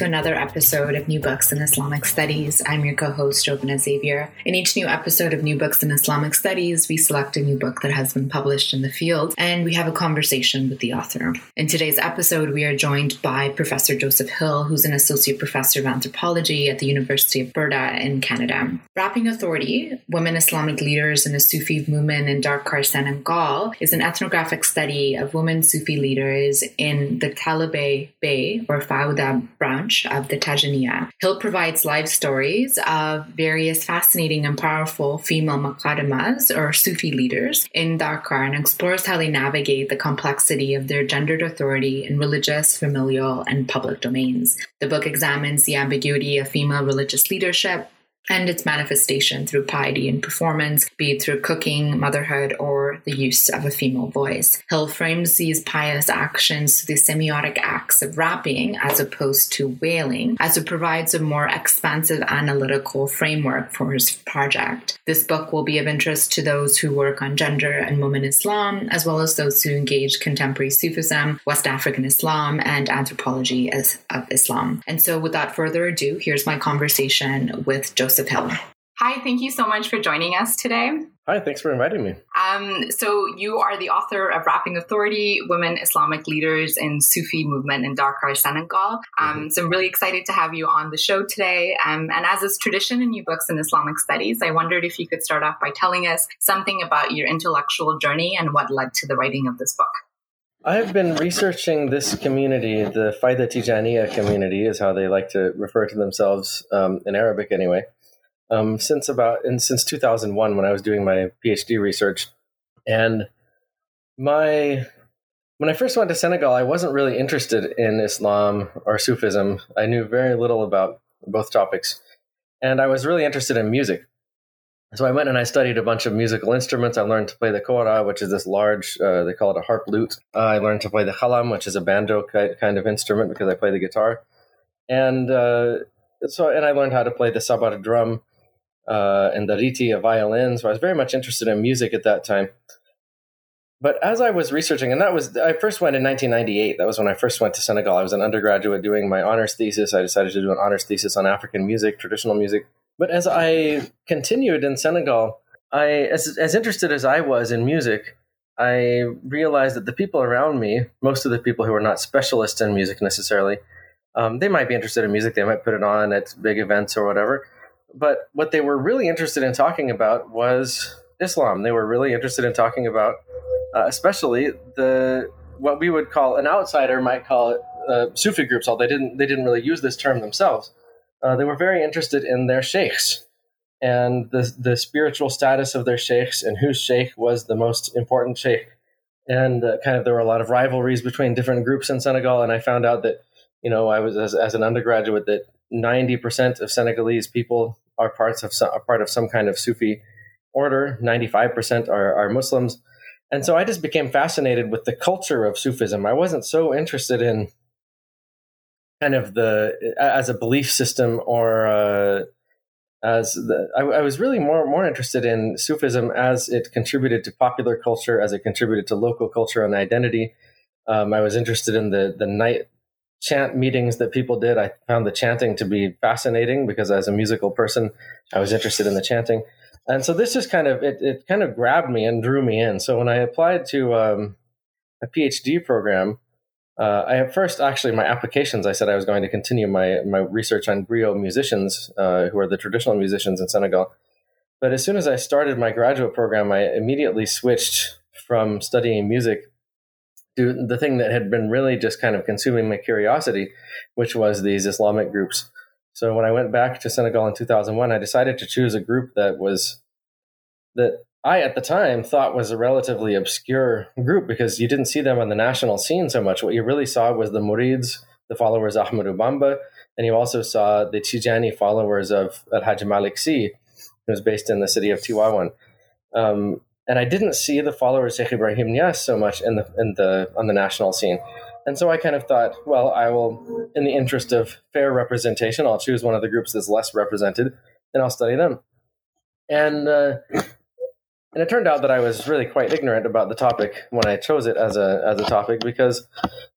To another episode of New Books in Islamic Studies. I'm your co-host Jovana Xavier. In each new episode of New Books in Islamic Studies, we select a new book that has been published in the field and we have a conversation with the author. In today's episode, we are joined by Professor Joseph Hill, who's an associate professor of anthropology at the University of Alberta in Canada. Wrapping Authority, Women Islamic Leaders in the Sufi Movement in Dakar, Senegal, is an ethnographic study of women Sufi leaders in the Talibé Baye or Faida branch of the Tijaniya. Hill provides live stories of various fascinating and powerful female Muqaddamas or Sufi leaders in Dakar and explores how they navigate the complexity of their gendered authority in religious, familial, and public domains. The book examines the ambiguity of female religious leadership and its manifestation through piety and performance, be it through cooking, motherhood, or the use of a female voice. Hill frames these pious actions through the semiotic acts of wrapping as opposed to wailing, as it provides a more expansive analytical framework for his project. This book will be of interest to those who work on gender and women Islam, as well as those who engage contemporary Sufism, West African Islam, and anthropology as of Islam. And so, without further ado, here's my conversation with Joseph Joseph Hill. Hi, thank you so much for joining us today. Hi, thanks for inviting me. Um, so, you are the author of Wrapping Authority Women Islamic Leaders in Sufi Movement in Dakar, Senegal. Um, mm-hmm. So, I'm really excited to have you on the show today. Um, and as is tradition in New Books in Islamic Studies, I wondered if you could start off by telling us something about your intellectual journey and what led to the writing of this book. I've been researching this community, the Faida Tijaniya community, is how they like to refer to themselves um, in Arabic, anyway um, since about and since 2001 when I was doing my PhD research. And my when I first went to Senegal, I wasn't really interested in Islam or Sufism. I knew very little about both topics, and I was really interested in music. So I went and I studied a bunch of musical instruments. I learned to play the kora, which is this large, uh, they call it a harp lute. Uh, I learned to play the khalam, which is a banjo kind of instrument because I play the guitar. And uh, so, and I learned how to play the sabar drum uh, and the riti, a violin. So I was very much interested in music at that time. But as I was researching, and that was, I first went in 1998. That was when I first went to Senegal. I was an undergraduate doing my honors thesis. I decided to do an honors thesis on African music, traditional music. But as I continued in Senegal, I, as, as interested as I was in music, I realized that the people around me, most of the people who are not specialists in music necessarily, um, they might be interested in music. They might put it on at big events or whatever. But what they were really interested in talking about was Islam. They were really interested in talking about, uh, especially the what we would call an outsider might call it uh, Sufi groups. Although they didn't they didn't really use this term themselves. Uh, they were very interested in their sheikhs and the the spiritual status of their sheikhs and whose sheikh was the most important sheikh. And uh, kind of there were a lot of rivalries between different groups in Senegal. And I found out that you know I was as, as an undergraduate that 90% of Senegalese people are parts of some, are part of some kind of Sufi order. 95% are, are Muslims. And so I just became fascinated with the culture of Sufism. I wasn't so interested in kind of the as a belief system or uh, as the, I, I, was really more more interested in Sufism as it contributed to popular culture, as it contributed to local culture and identity. Um, I was interested in the the night chant meetings that people did. I found the chanting to be fascinating because as a musical person, I was interested in the chanting. And so this just kind of it, it kind of grabbed me and drew me in. So when I applied to um, a PhD program, uh, I at first actually my applications I said I was going to continue my my research on griot musicians, uh, who are the traditional musicians in Senegal. But as soon as I started my graduate program, I immediately switched from studying music to the thing that had been really just kind of consuming my curiosity, which was these Islamic groups. So when I went back to Senegal in 2001, I decided to choose a group that was that I at the time thought was a relatively obscure group because you didn't see them on the national scene so much. What you really saw was the Murids, the followers of Ahmadou Bamba, and you also saw the Tijani followers of Al Hajj Malik Sy, who was based in the city of Tivaouane. Um, and I didn't see the followers of Ibrahim Niasse so much in the in the on the national scene. And so I kind of thought, well, I will, in the interest of fair representation, I'll choose one of the groups that's less represented, and I'll study them. And uh, and it turned out that I was really quite ignorant about the topic when I chose it as a as a topic because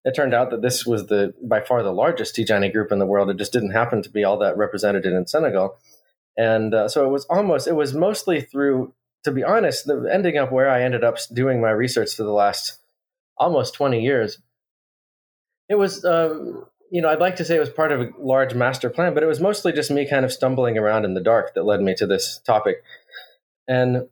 it turned out that this was the by far the largest Tijani group in the world. It just didn't happen to be all that represented in Senegal, and uh, so it was almost it was mostly through. To be honest, the, ending up where I ended up doing my research for the last almost twenty years, it was um, you know, I'd like to say it was part of a large master plan, but it was mostly just me kind of stumbling around in the dark that led me to this topic. And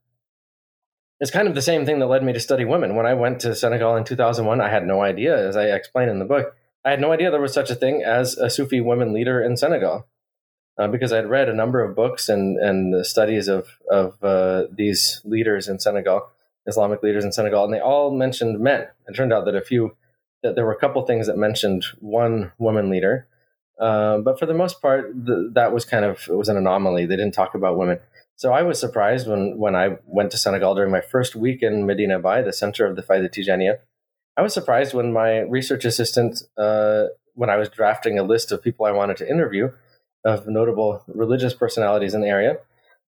it's kind of the same thing that led me to study women. When I went to Senegal in 2001, I had no idea, as I explain in the book, I had no idea there was such a thing as a Sufi women leader in Senegal. Uh, because I'd read a number of books and, and studies of, of uh, these leaders in Senegal, Islamic leaders in Senegal, and they all mentioned men. It turned out that a few, that there were a couple things that mentioned one woman leader, uh, but for the most part, the, that was kind of it was an anomaly. They didn't talk about women. So I was surprised when, when I went to Senegal during my first week in Medina Baye, the center of the Faida Tijaniya. I was surprised when my research assistant, uh, when I was drafting a list of people I wanted to interview, of notable religious personalities in the area,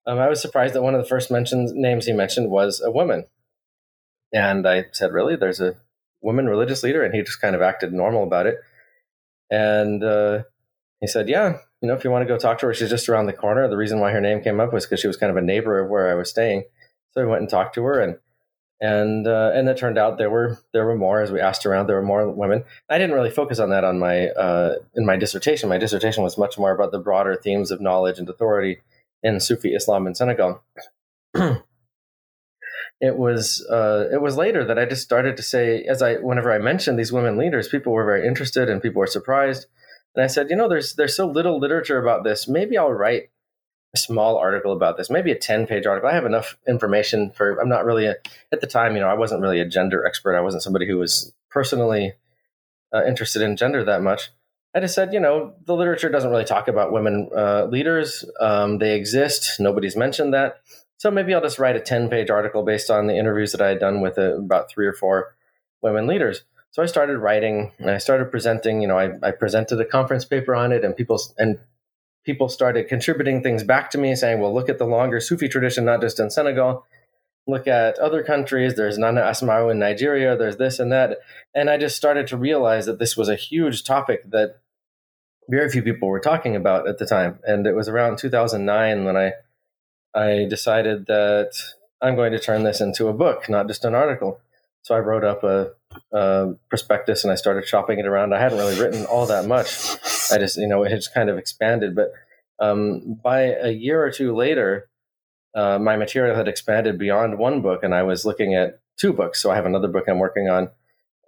um, I was surprised that one of the first mentions names he mentioned was a woman. And I said, "Really? There's a woman religious leader?" And he just kind of acted normal about it. And uh, he said, "Yeah, you know, if you want to go talk to her, she's just around the corner. The reason why her name came up was because she was kind of a neighbor of where I was staying. So we went and talked to her, and and uh, and it turned out there were there were more as we asked around. There were more women. I didn't really focus on that on my uh, in my dissertation. My dissertation was much more about the broader themes of knowledge and authority in Sufi Islam in Senegal. it was uh, it was later that I just started to say as I whenever I mentioned these women leaders, people were very interested and people were surprised and I said, you know, there's there's so little literature about this. Maybe I'll write a small article about this, maybe a 10 page article. I have enough information for, I'm not really, a, at the time, you know, I wasn't really a gender expert. I wasn't somebody who was personally uh, interested in gender that much. I just said, you know, the literature doesn't really talk about women uh, leaders. Um, they exist. Nobody's mentioned that. So maybe I'll just write a 10 page article based on the interviews that I had done with uh, about three or four women leaders. So I started writing and I started presenting. You know, I, I presented a conference paper on it, and people and people started contributing things back to me, saying, "Well, look at the longer Sufi tradition, not just in Senegal. Look at other countries. There's Nana Asma'u in Nigeria. There's this and that." And I just started to realize that this was a huge topic that very few people were talking about at the time. And it was around 2009 when I I decided that I'm going to turn this into a book, not just an article. So I wrote up a, a, prospectus and I started shopping it around. I hadn't really written all that much. I just, you know, it had just kind of expanded. But um, by a year or two later, uh, my material had expanded beyond one book, and I was looking at two books. So I have another book I'm working on,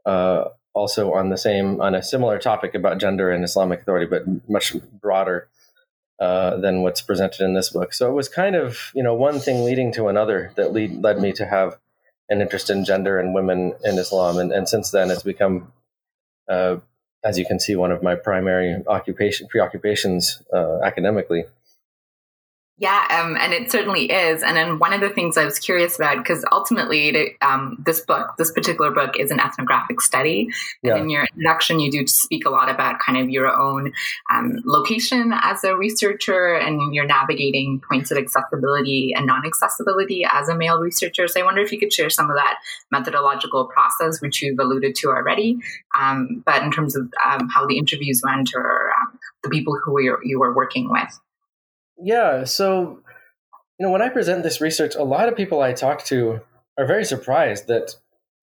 uh, also on the same on a similar topic about gender and Islamic authority, but much broader. Uh, than what's presented in this book. So it was kind of, you know, one thing leading to another that lead, led me to have an interest in gender and women in Islam, and, and since then it's become, uh, as you can see, one of my primary occupation preoccupations uh, academically. Yeah, um, and it certainly is. And then one of the things I was curious about, because ultimately it, um, this book, this particular book, is an ethnographic study. Yeah. And in your introduction, you do speak a lot about kind of your own um, location as a researcher, and you're navigating points of accessibility and non-accessibility as a male researcher. So I wonder if you could share some of that methodological process, which you've alluded to already, um, but in terms of um, how the interviews went or um, the people who you were working with. Yeah. So, you know, when I present this research, a lot of people I talk to are very surprised that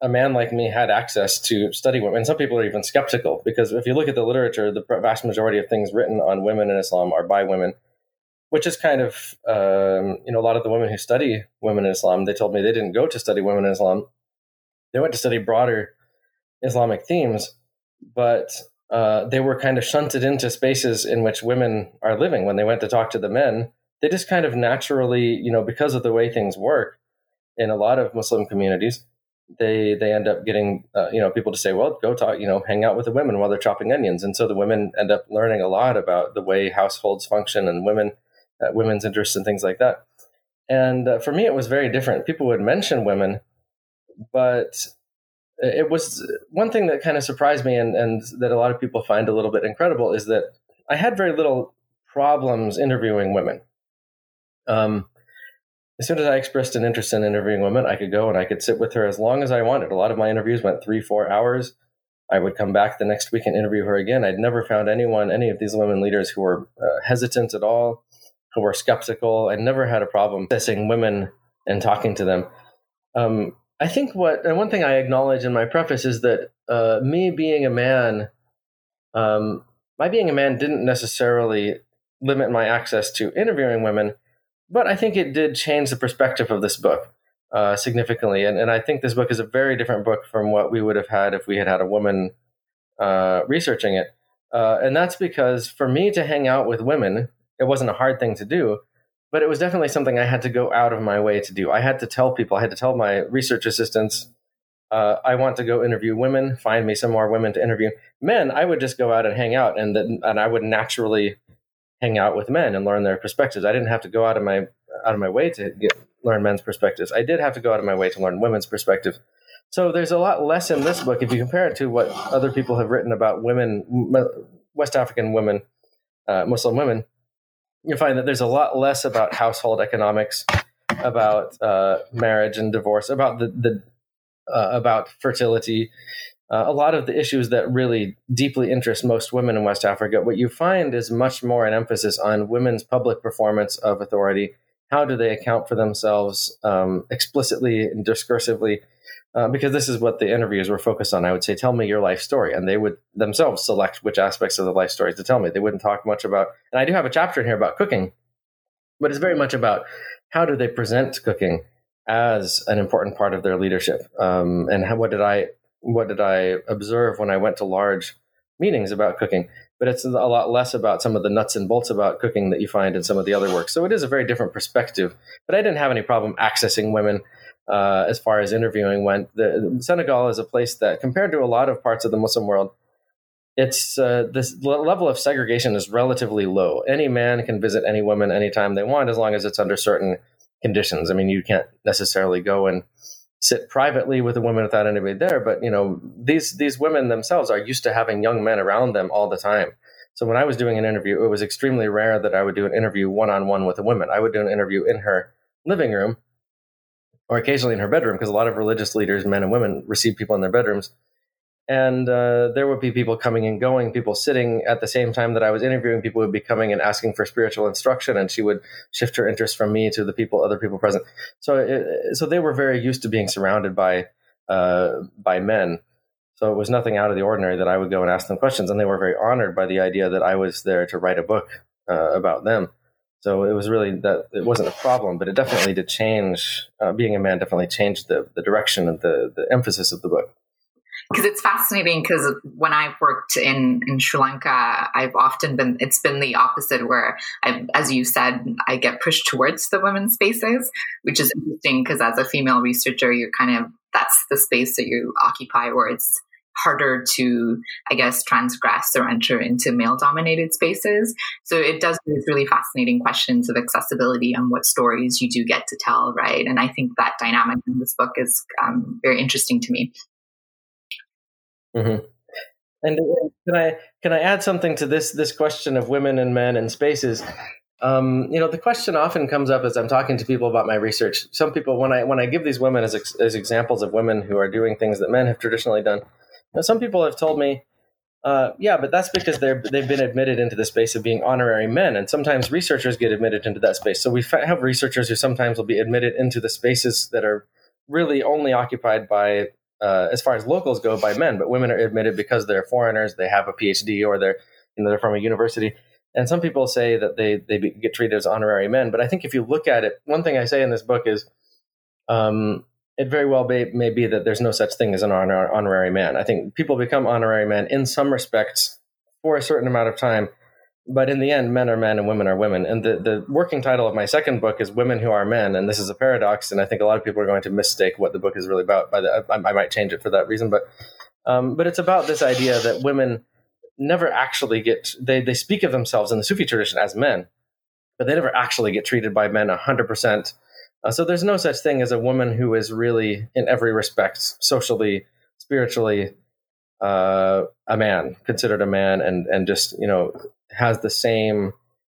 a man like me had access to study women. Some people are even skeptical because if you look at the literature, the vast majority of things written on women in Islam are by women, which is kind of, um, you know, a lot of the women who study women in Islam, they told me they didn't go to study women in Islam. They went to study broader Islamic themes. But uh, they were kind of shunted into spaces in which women are living. When they went to talk to the men, they just kind of naturally, you know, because of the way things work in a lot of Muslim communities, they they end up getting uh, you know people to say, well, go talk, you know, hang out with the women while they're chopping onions, and so the women end up learning a lot about the way households function and women uh, women's interests and things like that. And uh, for me, it was very different. People would mention women, but it was one thing that kind of surprised me and, and that a lot of people find a little bit incredible is that I had very little problems interviewing women. Um, as soon as I expressed an interest in interviewing women, I could go and I could sit with her as long as I wanted. A lot of my interviews went three, four hours. I would come back the next week and interview her again. I'd never found anyone, any of these women leaders who were uh, hesitant at all, who were skeptical. I never had a problem assessing women and talking to them. Um, I think what, and one thing I acknowledge in my preface is that uh, me being a man, um, my being a man didn't necessarily limit my access to interviewing women, but I think it did change the perspective of this book uh, significantly. And, and I think this book is a very different book from what we would have had if we had had a woman uh, researching it. Uh, and that's because for me to hang out with women, it wasn't a hard thing to do but it was definitely something I had to go out of my way to do. I had to tell people, I had to tell my research assistants, uh, I want to go interview women, find me some more women to interview. Men, I would just go out and hang out, and and I would naturally hang out with men and learn their perspectives. I didn't have to go out of my out of my way to get learn men's perspectives. I did have to go out of my way to learn women's perspective. So there's a lot less in this book if you compare it to what other people have written about women, West African women, uh, Muslim women you find that there's a lot less about household economics, about uh, marriage and divorce, about the, the uh, about fertility, uh, a lot of the issues that really deeply interest most women in West Africa. What you find is much more an emphasis on women's public performance of authority. How do they account for themselves um, explicitly and discursively? Uh, because this is what the interviews were focused on. I would say, "Tell me your life story," and they would themselves select which aspects of the life stories to tell me. They wouldn't talk much about, and I do have a chapter in here about cooking, but it's very much about how do they present cooking as an important part of their leadership, um, and how, what did I what did I observe when I went to large meetings about cooking. But it's a lot less about some of the nuts and bolts about cooking that you find in some of the other works. So it is a very different perspective. But I didn't have any problem accessing women uh, as far as interviewing went. The, Senegal is a place that, compared to a lot of parts of the Muslim world, it's uh, this level of segregation is relatively low. Any man can visit any woman anytime they want, as long as it's under certain conditions. I mean, you can't necessarily go and sit privately with a woman without anybody there, but you know, these these women themselves are used to having young men around them all the time. So when I was doing an interview, it was extremely rare that I would do an interview one on one with a woman. I would do an interview in her living room or occasionally in her bedroom, because a lot of religious leaders, men and women, receive people in their bedrooms. And uh, there would be people coming and going, people sitting at the same time that I was interviewing. People would be coming and asking for spiritual instruction, and she would shift her interest from me to the people, other people present. So, it, so they were very used to being surrounded by uh, by men. So it was nothing out of the ordinary that I would go and ask them questions, and they were very honored by the idea that I was there to write a book uh, about them. So it was really that it wasn't a problem, but it definitely did change. Uh, being a man definitely changed the the direction and the the emphasis of the book. Because it's fascinating. Because when I've worked in in Sri Lanka, I've often been it's been the opposite, where I, as you said, I get pushed towards the women's spaces, which is interesting. Because as a female researcher, you're kind of that's the space that you occupy, where it's harder to, I guess, transgress or enter into male dominated spaces. So it does raise really fascinating questions of accessibility and what stories you do get to tell, right? And I think that dynamic in this book is um, very interesting to me. Mm-hmm. And uh, can I can I add something to this this question of women and men and spaces? Um, you know, the question often comes up as I'm talking to people about my research. Some people, when I when I give these women as as examples of women who are doing things that men have traditionally done, now, some people have told me, uh, yeah, but that's because they're they've been admitted into the space of being honorary men, and sometimes researchers get admitted into that space. So we have researchers who sometimes will be admitted into the spaces that are really only occupied by, uh, as far as locals go, by men, but women are admitted because they're foreigners, they have a PhD, or they're you know they're from a university. And some people say that they they get treated as honorary men, but I think if you look at it, one thing I say in this book is. Um, it very well may, be that there's no such thing as an honor, honorary man. I think people become honorary men in some respects for a certain amount of time, but in the end, men are men and women are women. And the, the working title of my second book is Women Who Are Men. And this is a paradox. And I think a lot of people are going to mistake what the book is really about. By the, I, I might change it for that reason. But, um, but it's about this idea that women never actually get, they, they speak of themselves in the Sufi tradition as men, but they never actually get treated by men 100%. Uh, so there's no such thing as a woman who is really, in every respect, socially, spiritually, uh, a man, considered a man, and and just you know has the same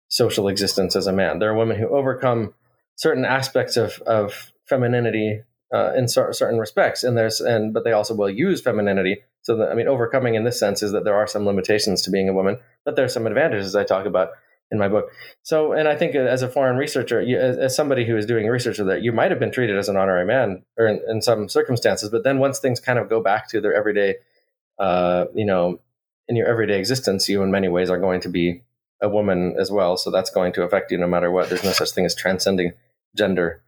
social existence as a man. There are women who overcome certain aspects of, of femininity uh, in cer- certain respects, and there's and but they also will use femininity. So that, I mean, overcoming in this sense is that there are some limitations to being a woman, but there are some advantages I talk about in my book. So, and I think as a foreign researcher, you, as, as, somebody who is doing research that, you might have been treated as an honorary man, or in, in some circumstances. But then once things kind of go back to their everyday, uh, you know, in your everyday existence, you in many ways are going to be a woman as well. So that's going to affect you no matter what. There's no such thing as transcending gender.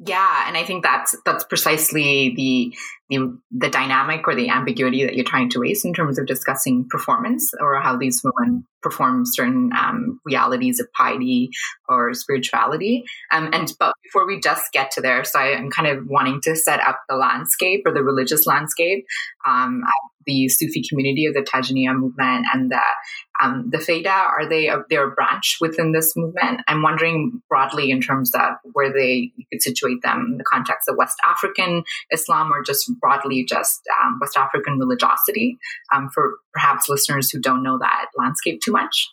Yeah, and I think that's that's precisely the the the dynamic or the ambiguity that you're trying to raise in terms of discussing performance or how these women perform certain um, realities of piety or spirituality. Um, and but before we just get to there, so I, am kind of wanting to set up the landscape or the religious landscape. Um, the Sufi community of the Tijaniya movement and the um, the Faida are they a, they're a branch within this movement? I'm wondering broadly in terms of where they you could situate them in the context of West African Islam or just broadly just um, West African religiosity um, for perhaps listeners who don't know that landscape too much.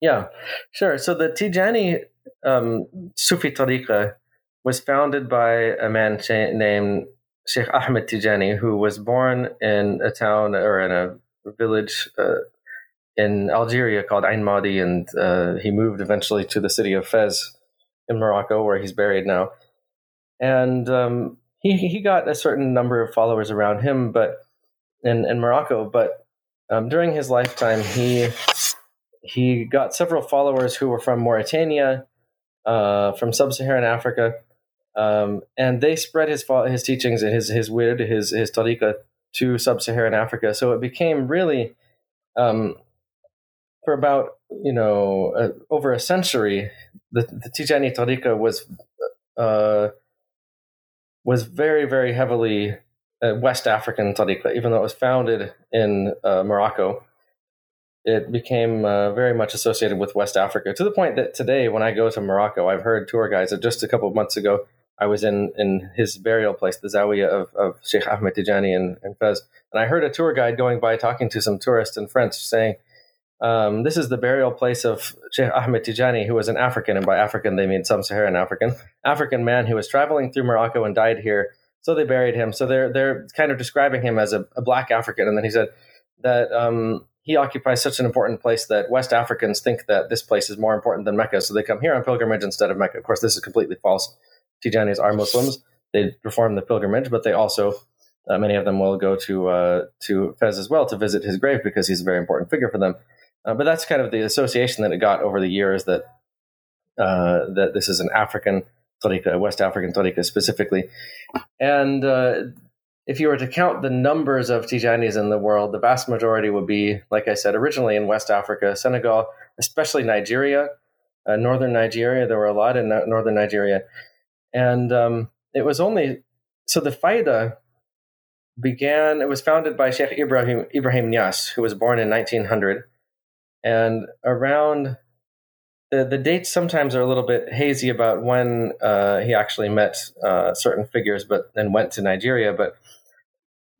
Yeah, sure. So the Tijani um, Sufi tariqa was founded by a man named Sheikh Ahmed Tijani, who was born in a town or in a village uh, in Algeria called Ain Madi, and uh, he moved eventually to the city of Fez in Morocco, where he's buried now. And um, he he got a certain number of followers around him, but in in Morocco. But um, during his lifetime, he he got several followers who were from Mauritania, uh, from sub-Saharan Africa, um, and they spread his his teachings and his his wird, his his tariqa to sub-Saharan Africa. So it became really, um, for about you know uh, over a century, the, the Tijani tariqa was uh, was very very heavily West African tariqa, even though it was founded in uh, Morocco. It became uh, very much associated with West Africa to the point that today, when I go to Morocco, I've heard tour guides. Just a couple of months ago, I was in in his burial place, the Zawiya of, of Sheikh Ahmed Tijani in, in Fez, and I heard a tour guide going by talking to some tourists in French saying, um, "This is the burial place of Sheikh Ahmed Tijani, who was an African, and by African they mean some Saharan African, African man who was traveling through Morocco and died here. So they buried him. So they're they're kind of describing him as a, a black African, and then he said that." Um, he occupies such an important place that West Africans think that this place is more important than Mecca, so they come here on pilgrimage instead of Mecca. Of course, this is completely false. Tijanis are Muslims. They perform the pilgrimage, but they also uh, many of them will go to uh, to Fez as well to visit his grave because he's a very important figure for them. Uh, but that's kind of the association that it got over the years that uh, that this is an African tariqa, West African tariqa specifically. And uh, if you were to count the numbers of Tijanis in the world, the vast majority would be, like I said, originally in West Africa, Senegal, especially Nigeria, uh, northern Nigeria. There were a lot in northern Nigeria and um, it was only so the Faida began. It was founded by Sheikh Ibrahim Ibrahim Niasse, who was born in 1900, and around the the dates sometimes are a little bit hazy about when uh, he actually met uh, certain figures, but then went to Nigeria. But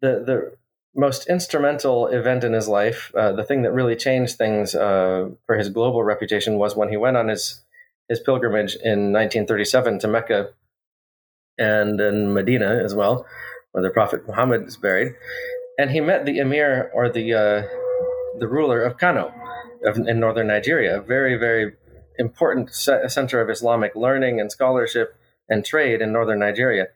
the the most instrumental event in his life, uh, the thing that really changed things uh, for his global reputation, was when he went on his his pilgrimage in 1937 to Mecca and in Medina as well, where the Prophet Muhammad is buried. And he met the emir or the uh, the ruler of Kano of, in northern Nigeria, a very very important center of Islamic learning and scholarship and trade in northern Nigeria.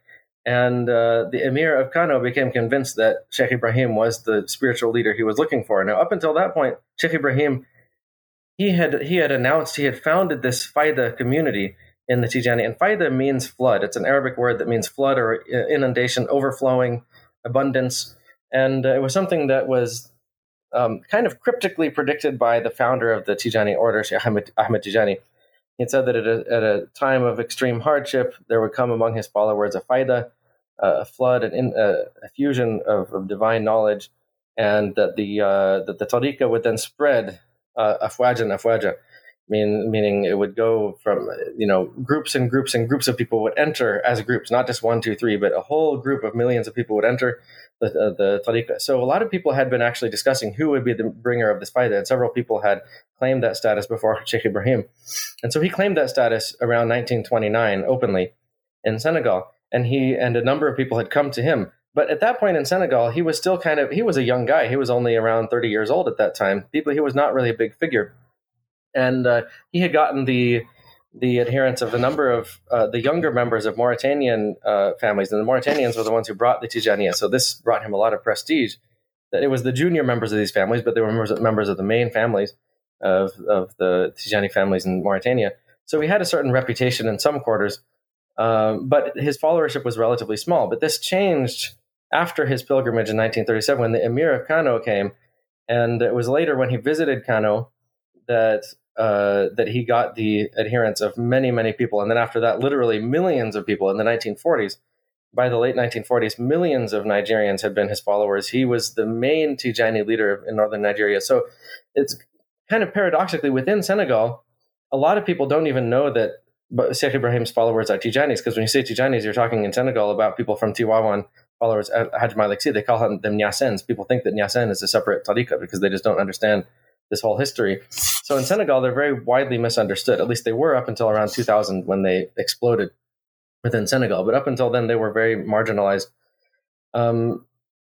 And uh, the emir of Kano became convinced that Sheikh Ibrahim was the spiritual leader he was looking for. Now, up until that point, Sheikh Ibrahim he had he had announced he had founded this Faida community in the Tijani. And Faida means flood. It's an Arabic word that means flood or inundation, overflowing, abundance. And uh, it was something that was um, kind of cryptically predicted by the founder of the Tijani order, Sheikh Ahmed, Ahmed Tijani. He said that at a, at a, time of extreme hardship, there would come among his followers a faida, a flood, an in, a fusion of, of, divine knowledge, and that the uh, that the tariqa would then spread uh, afwajan afwaja, mean, meaning it would go from you know groups and groups and groups of people would enter as groups, not just one, two, three, but a whole group of millions of people would enter the uh, the tariqa. So a lot of people had been actually discussing who would be the bringer of this faida, and several people had claimed that status before Sheikh Ibrahim, and so he claimed that status around 1929 openly in Senegal, and he and a number of people had come to him. But at that point in Senegal, he was still kind of he was a young guy. He was only around 30 years old at that time. People, he was not really a big figure and uh, he had gotten the the adherence of a number of uh, the younger members of Mauritanian uh, families, and the Mauritanians were the ones who brought the Tijaniya. So this brought him a lot of prestige. That it was the junior members of these families, but they were members of, the main families of, of the Tijani families in Mauritania. So he had a certain reputation in some quarters, um, but his followership was relatively small. But this changed after his pilgrimage in 1937 when the Emir of Kano came, and it was later when he visited Kano that uh, that he got the adherence of many, many people. And then after that, literally millions of people in the 1940s. By the late 1940s, millions of Nigerians had been his followers. He was the main Tijani leader in northern Nigeria. So it's kind of paradoxically within Senegal, a lot of people don't even know that Sheikh Ibrahim's followers are Tijanis, because when you say Tijanis, you're talking in Senegal about people from Tivaouane, followers at Hajj Malik. They call them, Niassens. People think that Niassen is a separate tariqa because they just don't understand this whole history. So in Senegal, they're very widely misunderstood. At least they were up until around 2000 when they exploded within Senegal. But up until then, they were very marginalized. Um,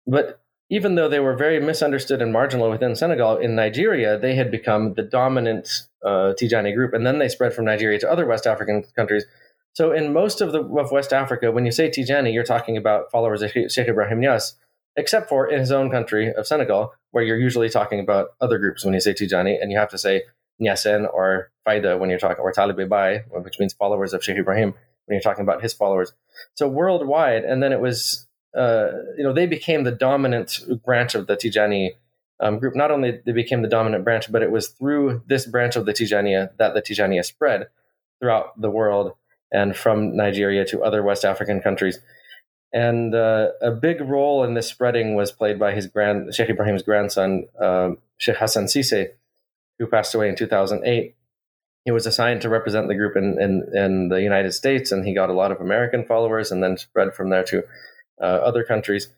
but even though they were very misunderstood and marginal within Senegal, in Nigeria, they had become the dominant uh, Tijani group. And then they spread from Nigeria to other West African countries. So in most of the of West Africa, when you say Tijani, you're talking about followers of Sheikh Ibrahim Niasse except for in his own country of Senegal, where you're usually talking about other groups when you say Tijani, and you have to say Niassen or Faida when you're talking, or Talibé Baye, which means followers of Sheikh Ibrahim, when you're talking about his followers. So worldwide, and then it was, uh, you know, they became the dominant branch of the Tijani um, group. Not only they became the dominant branch, but it was through this branch of the Tijaniya that the Tijaniya spread throughout the world and from Nigeria to other West African countries. And uh, a big role in this spreading was played by his grand Sheikh Ibrahim's grandson, uh, Sheikh Hassan Cissé, who passed away in 2008. He was assigned to represent the group in, in, in, the United States, and he got a lot of American followers, and then spread from there to uh, other countries.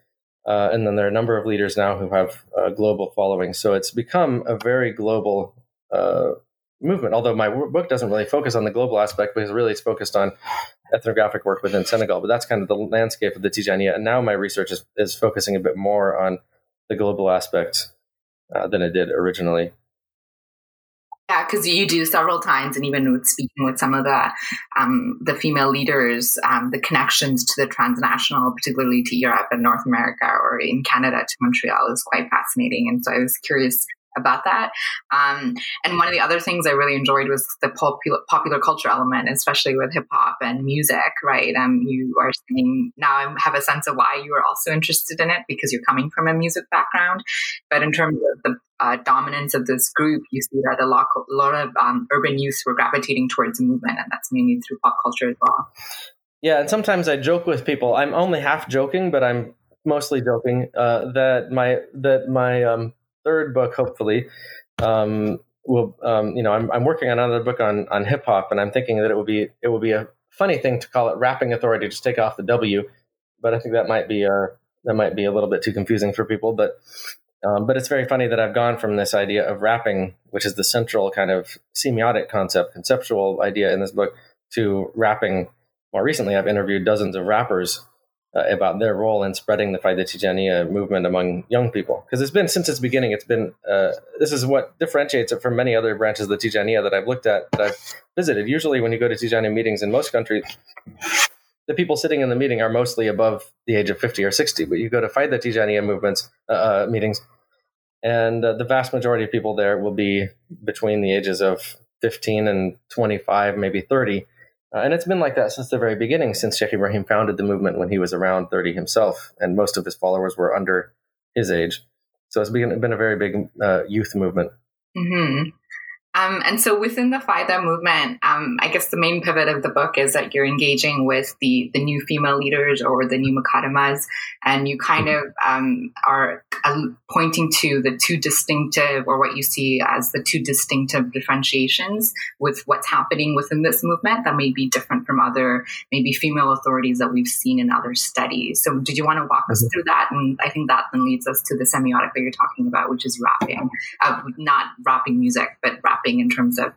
Uh, and then there are a number of leaders now who have global following. So it's become a very global uh, movement. Although my book doesn't really focus on the global aspect because really it's focused on ethnographic work within Senegal. But that's kind of the landscape of the Tijaniya. And now my research is, is focusing a bit more on the global aspect uh, than it did originally. Yeah, because you do several times, and even with speaking with some of the um, the female leaders, um, the connections to the transnational, particularly to Europe and North America, or in Canada to Montreal, is quite fascinating. And so I was curious about that. Um, and one of the other things I really enjoyed was the popular popular culture element, especially with hip hop and music. Right? Um, you are saying now I have a sense of why you are also interested in it because you're coming from a music background. But in terms of the uh, dominance of this group, you see that a lot, a lot of um, urban youth were gravitating towards movement, and that's mainly through pop culture as well. Yeah, and sometimes I joke with people. I'm only half joking, but I'm mostly joking uh, that my that my um, third book, hopefully, um, will um, you know I'm, I'm working on another book on on hip hop, and I'm thinking that it will be it will be a funny thing to call it rapping authority, just take off the W, but I think that might be a uh, that might be a little bit too confusing for people, but. Um, but it's very funny that I've gone from this idea of wrapping, which is the central kind of semiotic concept, conceptual idea in this book, to rapping. More recently, I've interviewed dozens of rappers uh, about their role in spreading the Faida Tijaniya movement among young people. Because it's been since its beginning, it's been uh, this is what differentiates it from many other branches of the Tijaniya that I've looked at, that I've visited. Usually, when you go to Tijaniya meetings in most countries, the people sitting in the meeting are mostly above the age of 50 or 60. But you go to Faida Tijaniya movements uh, uh, meetings, and uh, the vast majority of people there will be between the ages of 15 and 25, maybe 30 Uh, and it's been like that since the very beginning, since Sheikh Ibrahim founded the movement when he was around 30 himself, and most of his followers were under his age. So it's been, been a very big uh, youth movement. Mm-hmm. Um, and so within the Faida movement, um, I guess the main pivot of the book is that you're engaging with the, the new female leaders or the new Muqaddamas, and you kind of um, are uh, pointing to the two distinctive, or what you see as the two distinctive differentiations with what's happening within this movement that may be different from other, maybe female authorities that we've seen in other studies. So did you want to walk us mm-hmm. through that? And I think that then leads us to the semiotic that you're talking about, which is wrapping, uh, not rapping music, but wrapping wrapping in terms of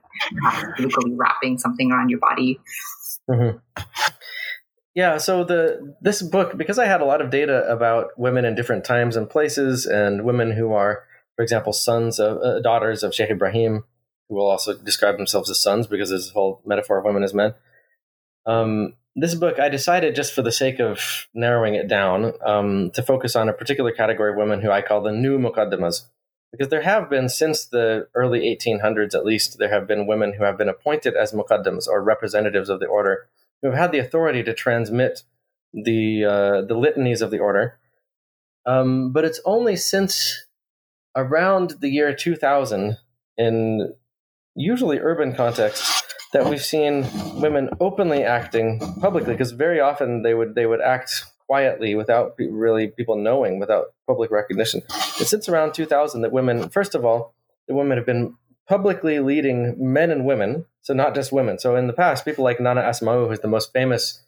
physically wrapping something around your body. Mm-hmm. Yeah, so the this book because I had a lot of data about women in different times and places, and women who are, for example, sons of uh, daughters of Sheikh Ibrahim, who will also describe themselves as sons because this whole metaphor of women as men. Um, this book, I decided just for the sake of narrowing it down um, to focus on a particular category of women who I call the new muqaddamas, because there have been since the early 1800s at least there have been women who have been appointed as muqaddams or representatives of the order who have had the authority to transmit the uh, the litanies of the order. Um, but it's only since around the year 2000 in usually urban contexts that we've seen women openly acting publicly because very often they would they would act quietly without really people knowing, without public recognition. It's since around 2000 that women, first of all, the women have been publicly leading men and women, so not just women. So in the past, people like Nana Asma'u, who's the most famous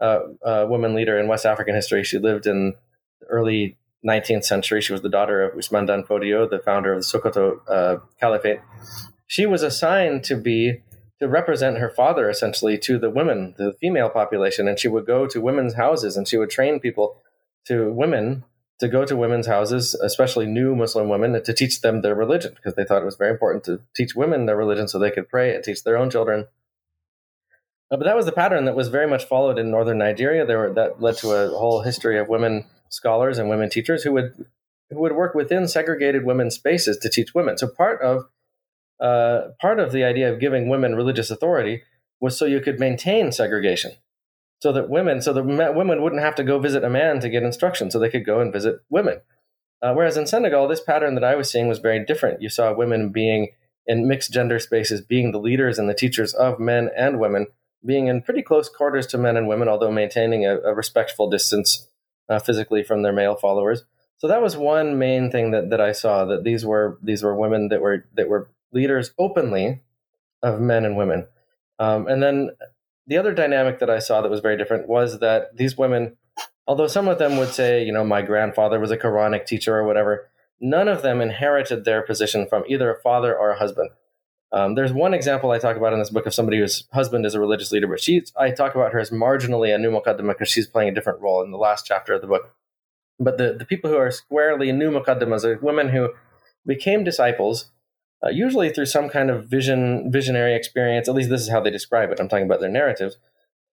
uh, uh, woman leader in West African history, she lived in the early 19th century. She was the daughter of Usman Dan Fodio, the founder of the Sokoto uh, Caliphate. She was assigned to be to represent her father essentially to the women, the female population. And she would go to women's houses and she would train people to women to go to women's houses, especially new Muslim women, to teach them their religion because they thought it was very important to teach women their religion so they could pray and teach their own children. Uh, but that was the pattern that was very much followed in northern Nigeria. There were, that led to a whole history of women scholars and women teachers who would who would work within segregated women's spaces to teach women. So part of uh, part of the idea of giving women religious authority was so you could maintain segregation. So that women so the women wouldn't have to go visit a man to get instruction so they could go and visit women. Uh, whereas in senegal this pattern that i was seeing was very different. You saw women being in mixed gender spaces being the leaders and the teachers of men and women being in pretty close quarters to men and women although maintaining a, a respectful distance uh, physically from their male followers. So that was one main thing that, that i saw that these were these were women that were that were leaders openly of men and women. Um, and then the other dynamic that I saw that was very different was that these women, although some of them would say, you know, my grandfather was a Quranic teacher or whatever, none of them inherited their position from either a father or a husband. Um, there's one example I talk about in this book of somebody whose husband is a religious leader, but she, I talk about her as marginally a new muqaddama because she's playing a different role in the last chapter of the book. But the, the people who are squarely new muqaddamas are women who became disciples uh, usually through some kind of vision visionary experience. At least this is how they describe it. I'm talking about their narratives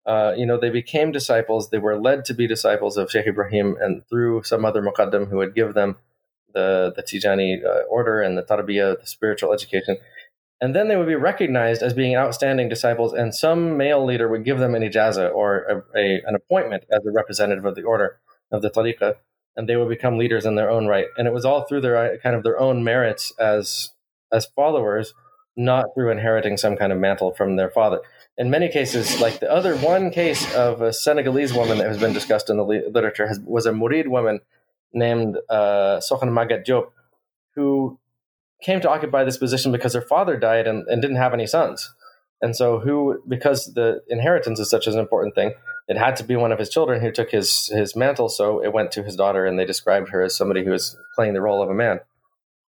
uh, you know they became disciples. They were led to be disciples of sheikh ibrahim and through some other muqaddam who would give them the the tijani uh, order and the tarbiyah the spiritual education. And then they would be recognized as being outstanding disciples and some male leader would give them an ijaza or a, a, an appointment as a representative of the order of the tariqah and they would become leaders in their own right. And it was all through their kind of their own merits as as followers, not through inheriting some kind of mantle from their father. In many cases, like the other one case of a Senegalese woman that has been discussed in the literature has, was a Murid woman named uh, Sokhna Magat Diop, who came to occupy this position because her father died and, and didn't have any sons. And so, who, because the inheritance is such an important thing, it had to be one of his children who took his his mantle. So it went to his daughter, and they described her as somebody who was playing the role of a man.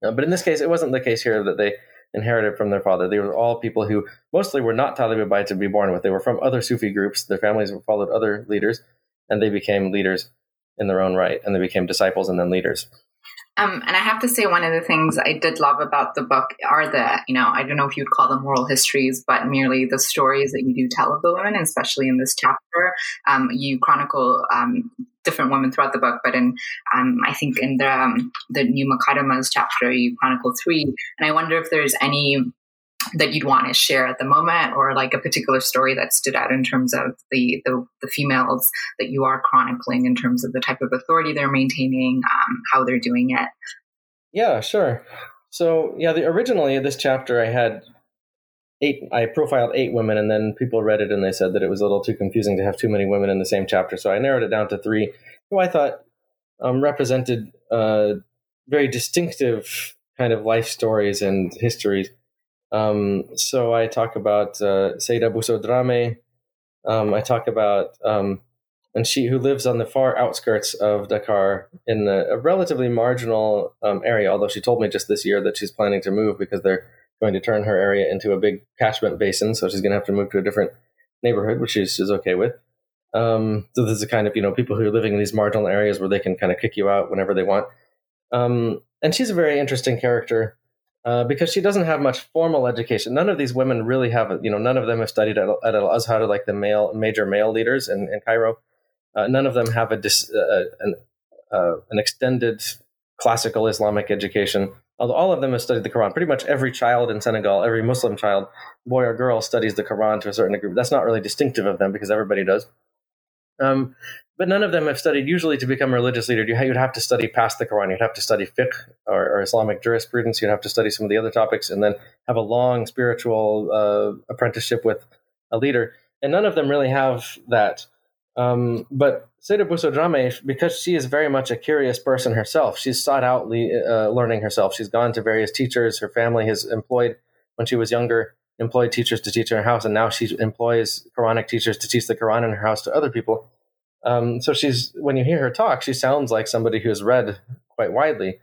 Uh, but in this case, it wasn't the case here that they inherited from their father. They were all people who mostly were not Talibé Baye to be born with. They were from other Sufi groups. Their families followed other leaders, and they became leaders in their own right, and they became disciples and then leaders. Um, and I have to say, one of the things I did love about the book are the, you know, I don't know if you'd call them moral histories, but merely the stories that you do tell of the women, especially in this chapter. Um, you chronicle um, different women throughout the book, but in, um, I think in the, um, the New Muqaddamas chapter, you chronicle three. And I wonder if there's any that you'd want to share at the moment or like a particular story that stood out in terms of the the, the females that you are chronicling in terms of the type of authority they're maintaining um, how they're doing it yeah sure so yeah the, originally this chapter i had eight i profiled eight women and then people read it and they said that it was a little too confusing to have too many women in the same chapter so i narrowed it down to three who i thought um, represented uh, very distinctive kind of life stories and histories um, so I talk about uh, Seida Busodrame. Um, I talk about um, and she who lives on the far outskirts of Dakar in a, a relatively marginal um, area. Although she told me just this year that she's planning to move because they're going to turn her area into a big catchment basin, so she's going to have to move to a different neighborhood, which she's, she's okay with. Um, so this is the kind of you know people who are living in these marginal areas where they can kind of kick you out whenever they want. Um, and she's a very interesting character uh, because she doesn't have much formal education. None of these women really have, you know, none of them have studied at, at Al Azhar, like the male major male leaders in, in Cairo. Uh, none of them have a dis, uh, an, uh, an extended classical Islamic education. Although all of them have studied the Quran, pretty much every child in Senegal, every Muslim child, boy or girl, studies the Quran to a certain degree. That's not really distinctive of them because everybody does. Um, but none of them have studied. Usually, to become a religious leader, you'd have to study past the Quran. You'd have to study fiqh or, or Islamic jurisprudence. You'd have to study some of the other topics, and then have a long spiritual uh, apprenticeship with a leader. And none of them really have that. Um, but Seida Busodrame, because she is very much a curious person herself, she's sought out le- uh, learning herself. She's gone to various teachers. Her family has employed, when she was younger, employed teachers to teach in her house, and now she employs Quranic teachers to teach the Quran in her house to other people. Um, so she's when you hear her talk, she sounds like somebody who's read quite widely,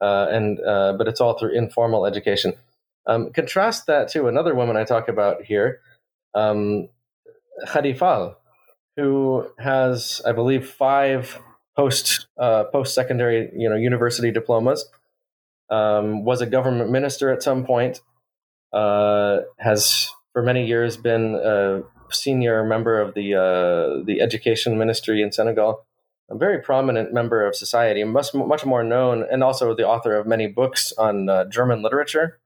uh, and uh, but it's all through informal education. Um, contrast that to another woman I talk about here, um, Khady Fall, who has, I believe, five post uh, post secondary, you know, university diplomas. Um, was a government minister at some point. Uh, has for many years been a senior member of the uh, the education ministry in Senegal, a very prominent member of society, much much more known, and also the author of many books on uh, German literature.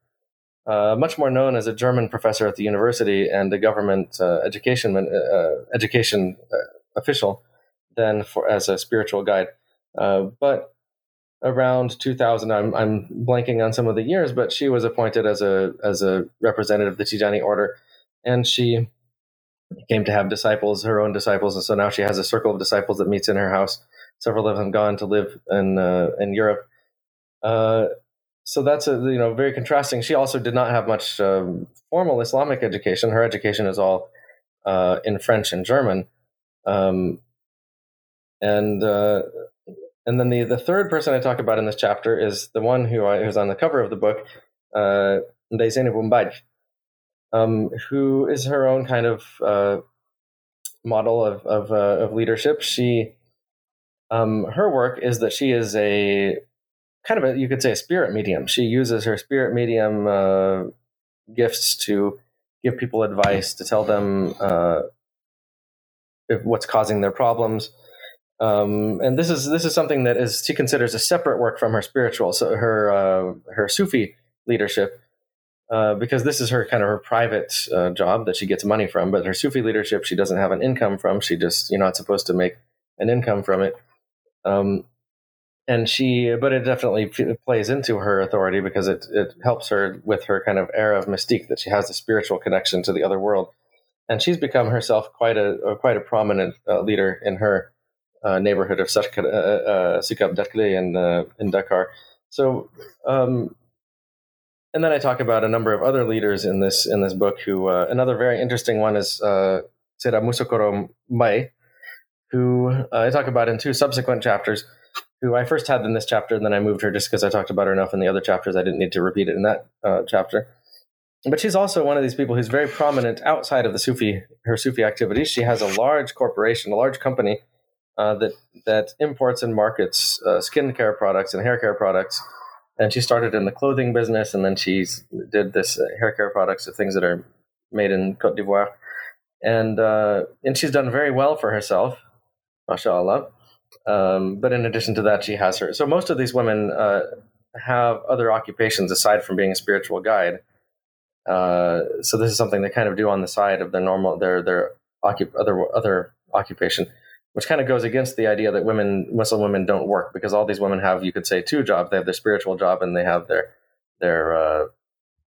Uh, much more known as a German professor at the university and a government uh, education uh, education uh, official than for as a spiritual guide. but around 2000, I'm, I'm blanking on some of the years, but she was appointed as a as a representative of the Tijani order, and she came to have disciples, her own disciples, and so now she has a circle of disciples that meets in her house. Several of them gone to live in uh, in Europe. So that's a you know very contrasting. She also did not have much um, formal Islamic education. Her education is all uh, in French and German, um, and uh, and then the the third person I talk about in this chapter is the one who I, who's on the cover of the book, uh, Ndeye Bumbaj um, who is her own kind of uh, model of of, uh, of leadership. She, um, her work is that she is a kind of a you could say a spirit medium. She uses her spirit medium uh, gifts to give people advice, to tell them uh, what's causing their problems. Um, and this is this is something that is she considers a separate work from her spiritual, so her uh, her Sufi leadership uh, because this is her kind of her private uh, job that she gets money from, but her Sufi leadership she doesn't have an income from. She just you're not supposed to make an income from it. Um, and she, but it definitely plays into her authority because it it helps her with her kind of air of mystique that she has a spiritual connection to the other world, and she's become herself quite a, a quite a prominent uh, leader in her uh, neighborhood of Sicap uh, Derklé in in Dakar. So. Um, and then I talk about a number of other leaders in this in this book. Who uh, another very interesting one is uh, Musokoro Mai, who uh, I talk about in two subsequent chapters. Who I first had in this chapter, and then I moved her just because I talked about her enough in the other chapters. I didn't need to repeat it in that uh, chapter. But she's also one of these people who's very prominent outside of the Sufi her Sufi activities. She has a large corporation, a large company uh, that that imports and markets uh, skincare products and hair care products and she started in the clothing business, and then she did this uh, hair care products, of things that are made in Cote d'Ivoire, and uh, and she's done very well for herself, mashallah. Um, but in addition to that, she has her. So most of these women uh, have other occupations aside from being a spiritual guide. Uh, so this is something they kind of do on the side of their normal their their occup- other other occupation, which kind of goes against the idea that women Muslim women don't work because all these women have you could say two jobs. They have their spiritual job and they have their their uh,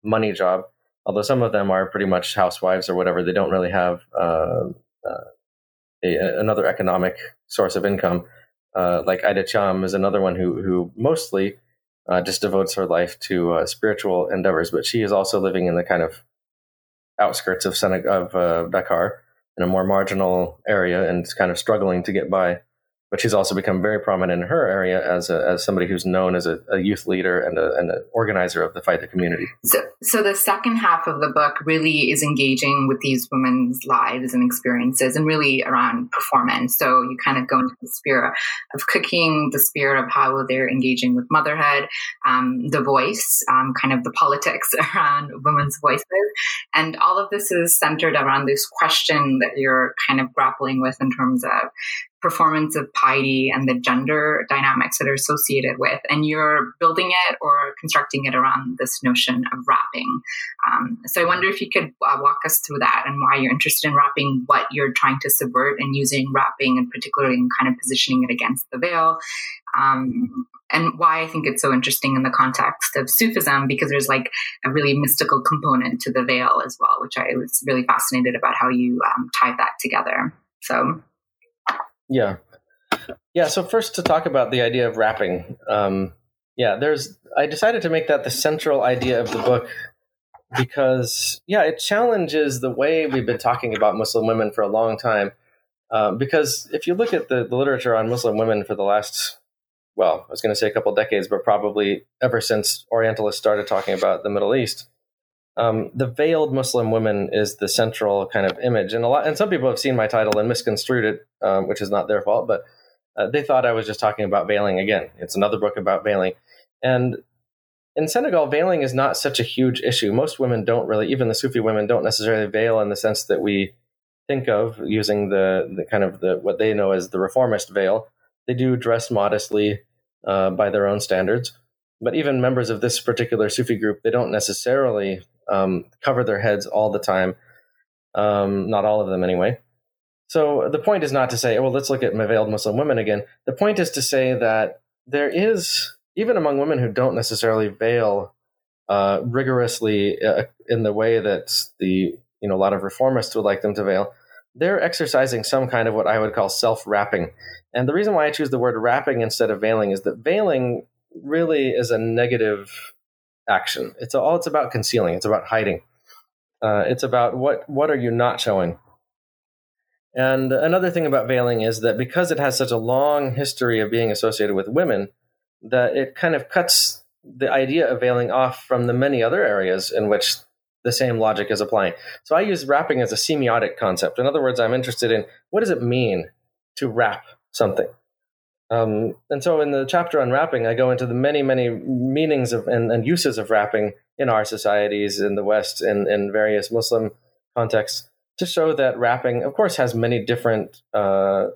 money job. Although some of them are pretty much housewives or whatever, they don't really have uh, uh a, another economic source of income. Uh, like Ida Cham is another one who who mostly uh, just devotes her life to uh, spiritual endeavors, but she is also living in the kind of outskirts of Seneg- of uh, Dakar in a more marginal area and kind of struggling to get by but she's also become very prominent in her area as a, as somebody who's known as a, a youth leader and, a, and an organizer of the Faida community. So, so the second half of the book really is engaging with these women's lives and experiences, and really around performance. So you kind of go into the spirit of cooking, the spirit of how they're engaging with motherhood, um, the voice, um, kind of the politics around women's voices, and all of this is centered around this question that you're kind of grappling with in terms of performance of piety and the gender dynamics that are associated with. And you're building it or constructing it around this notion of wrapping. Um, so I wonder if you could uh, walk us through that and why you're interested in wrapping, what you're trying to subvert and using wrapping, and particularly in kind of positioning it against the veil. Um, and why I think it's so interesting in the context of Sufism, because there's like a really mystical component to the veil as well, which I was really fascinated about how you um, tied that together. So yeah. Yeah. So first to talk about the idea of wrapping. Um, yeah, there's. I decided to make that the central idea of the book because, yeah, it challenges the way we've been talking about Muslim women for a long time. Um, because if you look at the, the literature on Muslim women for the last, well, I was going to say a couple decades, but probably ever since Orientalists started talking about the Middle East, um, the veiled Muslim woman is the central kind of image, and a lot, and some people have seen my title and misconstrued it, um, which is not their fault, but uh, they thought I was just talking about veiling again. It's another book about veiling, and in Senegal, veiling is not such a huge issue. Most women don't really, even the Sufi women, don't necessarily veil in the sense that we think of using the the kind of the what they know as the reformist veil. They do dress modestly uh, by their own standards, but even members of this particular Sufi group, they don't necessarily um, cover their heads all the time. Um, not all of them, anyway. So the point is not to say, oh, well, let's look at veiled Muslim women again. The point is to say that there is, even among women who don't necessarily veil uh, rigorously uh, in the way that the you know a lot of reformists would like them to veil, they're exercising some kind of what I would call self wrapping. And the reason why I choose the word wrapping instead of veiling is that veiling really is a negative action. It's all it's about concealing. It's about hiding. Uh, it's about what what are you not showing. And another thing about veiling is that because it has such a long history of being associated with women, that it kind of cuts the idea of veiling off from the many other areas in which the same logic is applying. So I use wrapping as a semiotic concept. In other words, I'm interested in what does it mean to wrap something? Um, and so in the chapter on wrapping, I go into the many, many meanings of and, and uses of wrapping in our societies in the West and in various Muslim contexts to show that wrapping, of course, has many different uh,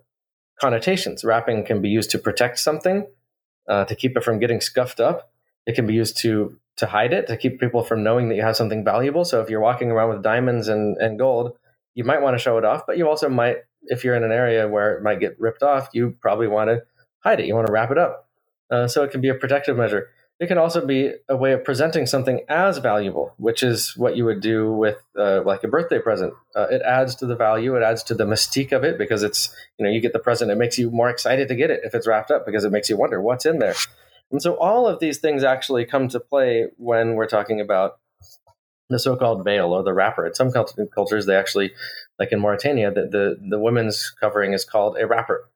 connotations. Wrapping can be used to protect something, uh, to keep it from getting scuffed up. It can be used to to hide it, to keep people from knowing that you have something valuable. So if you're walking around with diamonds and, and gold, you might want to show it off, but you also might, if you're in an area where it might get ripped off, you probably want to hide it. You want to wrap it up. Uh, so it can be a protective measure. It can also be a way of presenting something as valuable, which is what you would do with uh, like a birthday present. Uh, it adds to the value, it adds to the mystique of it because it's, you know, you get the present, it makes you more excited to get it if it's wrapped up because it makes you wonder what's in there. And so all of these things actually come to play when we're talking about the so-called veil or the wrapper. In some cultures, they actually, like in Mauritania, the, the, the women's covering is called a wrapper.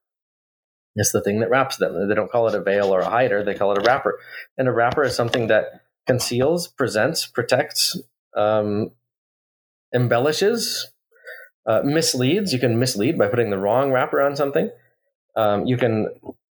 It's the thing that wraps them. They don't call it a veil or a hider, they call it a wrapper. And a wrapper is something that conceals, presents, protects, um, embellishes, uh, misleads. You can mislead by putting the wrong wrapper on something. Um, you can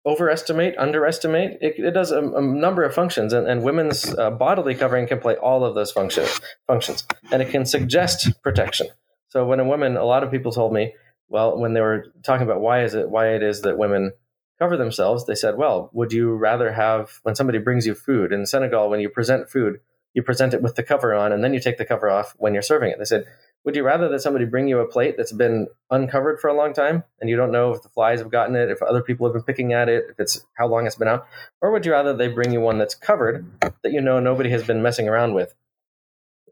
overestimate, underestimate. It, it does a, a, number of functions, and, and women's uh, bodily covering can play all of those function, functions, and it can suggest protection. So when a woman, a lot of people told me, well, when they were talking about why is it why it is that women cover themselves, they said, well, would you rather have, when somebody brings you food in Senegal, when you present food, you present it with the cover on, and then you take the cover off when you're serving it. They said, would you rather that somebody bring you a plate that's been uncovered for a long time and you don't know if the flies have gotten it, if other people have been picking at it, if it's how long it's been out, or would you rather they bring you one that's covered that you know nobody has been messing around with?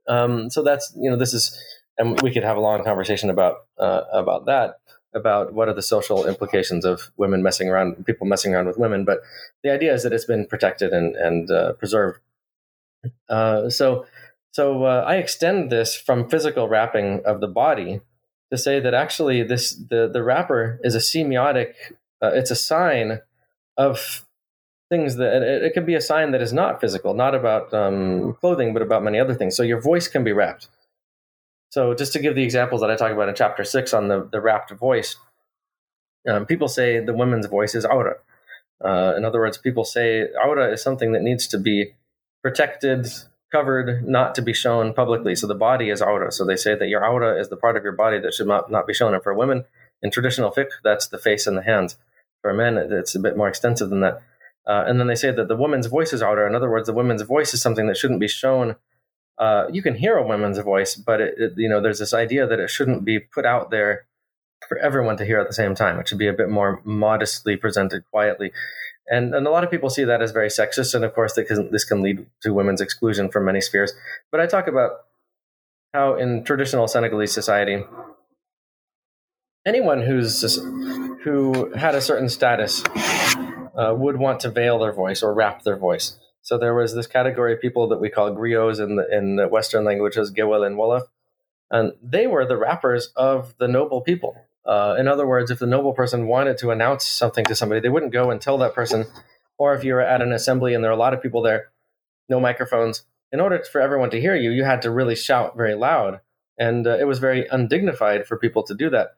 Um, so that's you know this is, and we could have a long conversation about uh, about that about what are the social implications of women messing around, people messing around with women. But the idea is that it's been protected and and uh, preserved. Uh, so so uh, I extend this from physical wrapping of the body to say that actually this the the wrapper is a semiotic. Uh, it's a sign of things that it, it, can be a sign that is not physical, not about um, clothing, but about many other things. So your voice can be wrapped. So just to give the examples that I talk about in chapter six on the the wrapped voice, um, people say the woman's voice is aura. Uh, in other words, people say aura is something that needs to be protected, covered not to be shown publicly. So the body is aura. So they say that your aura is the part of your body that should not, not be shown. And for women, in traditional fiqh, that's the face and the hands. For men, it's a bit more extensive than that. Uh, and then they say that the woman's voice is aura. In other words, the woman's voice is something that shouldn't be shown. Uh, you can hear a woman's voice, but it, it, you know there's this idea that it shouldn't be put out there for everyone to hear at the same time. It should be a bit more modestly presented, quietly and and a lot of people see that as very sexist, and of course, can, this can lead to women's exclusion from many spheres. But I talk about how in traditional Senegalese society, anyone who's who had a certain status uh, would want to veil their voice or wrap their voice. So there was this category of people that we call griots in the, in the Western languages, Gewel and Wolof, and they were the wrappers of the noble people. Uh, in other words, if the noble person wanted to announce something to somebody, they wouldn't go and tell that person. Or if you were at an assembly and there are a lot of people there, no microphones, in order for everyone to hear you, you had to really shout very loud. And uh, it was very undignified for people to do that.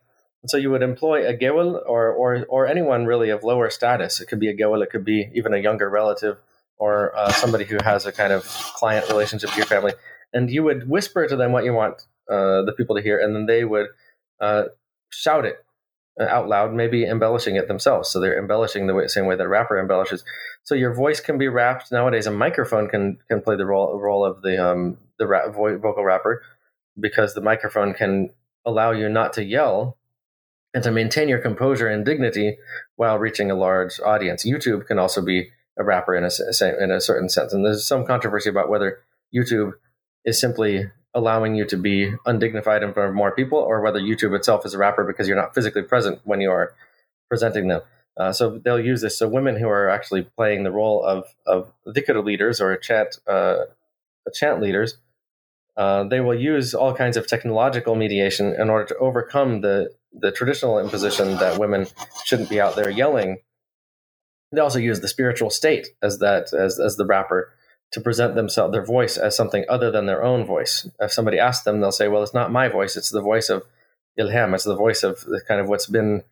And so you would employ a gewel or, or, or anyone really of lower status. It could be a gewel, it could be even a younger relative or uh, somebody who has a kind of client relationship to your family. And you would whisper to them what you want uh, the people to hear, and then they would uh, shout it uh, out loud, maybe embellishing it themselves. So they're embellishing the way, same way that a wrapper embellishes. So your voice can be wrapped nowadays. A microphone can can play the role role of the um the wrap, vocal wrapper because the microphone can allow you not to yell and to maintain your composure and dignity while reaching a large audience. YouTube can also be a wrapper in a in a certain sense, and there's some controversy about whether YouTube is simply allowing you to be undignified in front of more people, or whether YouTube itself is a wrapper because you're not physically present when you are presenting them. Uh, so they'll use this. So women who are actually playing the role of of dhikr leaders or chant uh, chant leaders, uh, they will use all kinds of technological mediation in order to overcome the the traditional imposition that women shouldn't be out there yelling. They also use the spiritual state as that as as the wrapper to present themselves their voice as something other than their own voice. If somebody asks them, they'll say, "Well, it's not my voice; it's the voice of Ilham. It's the voice of the kind of what's been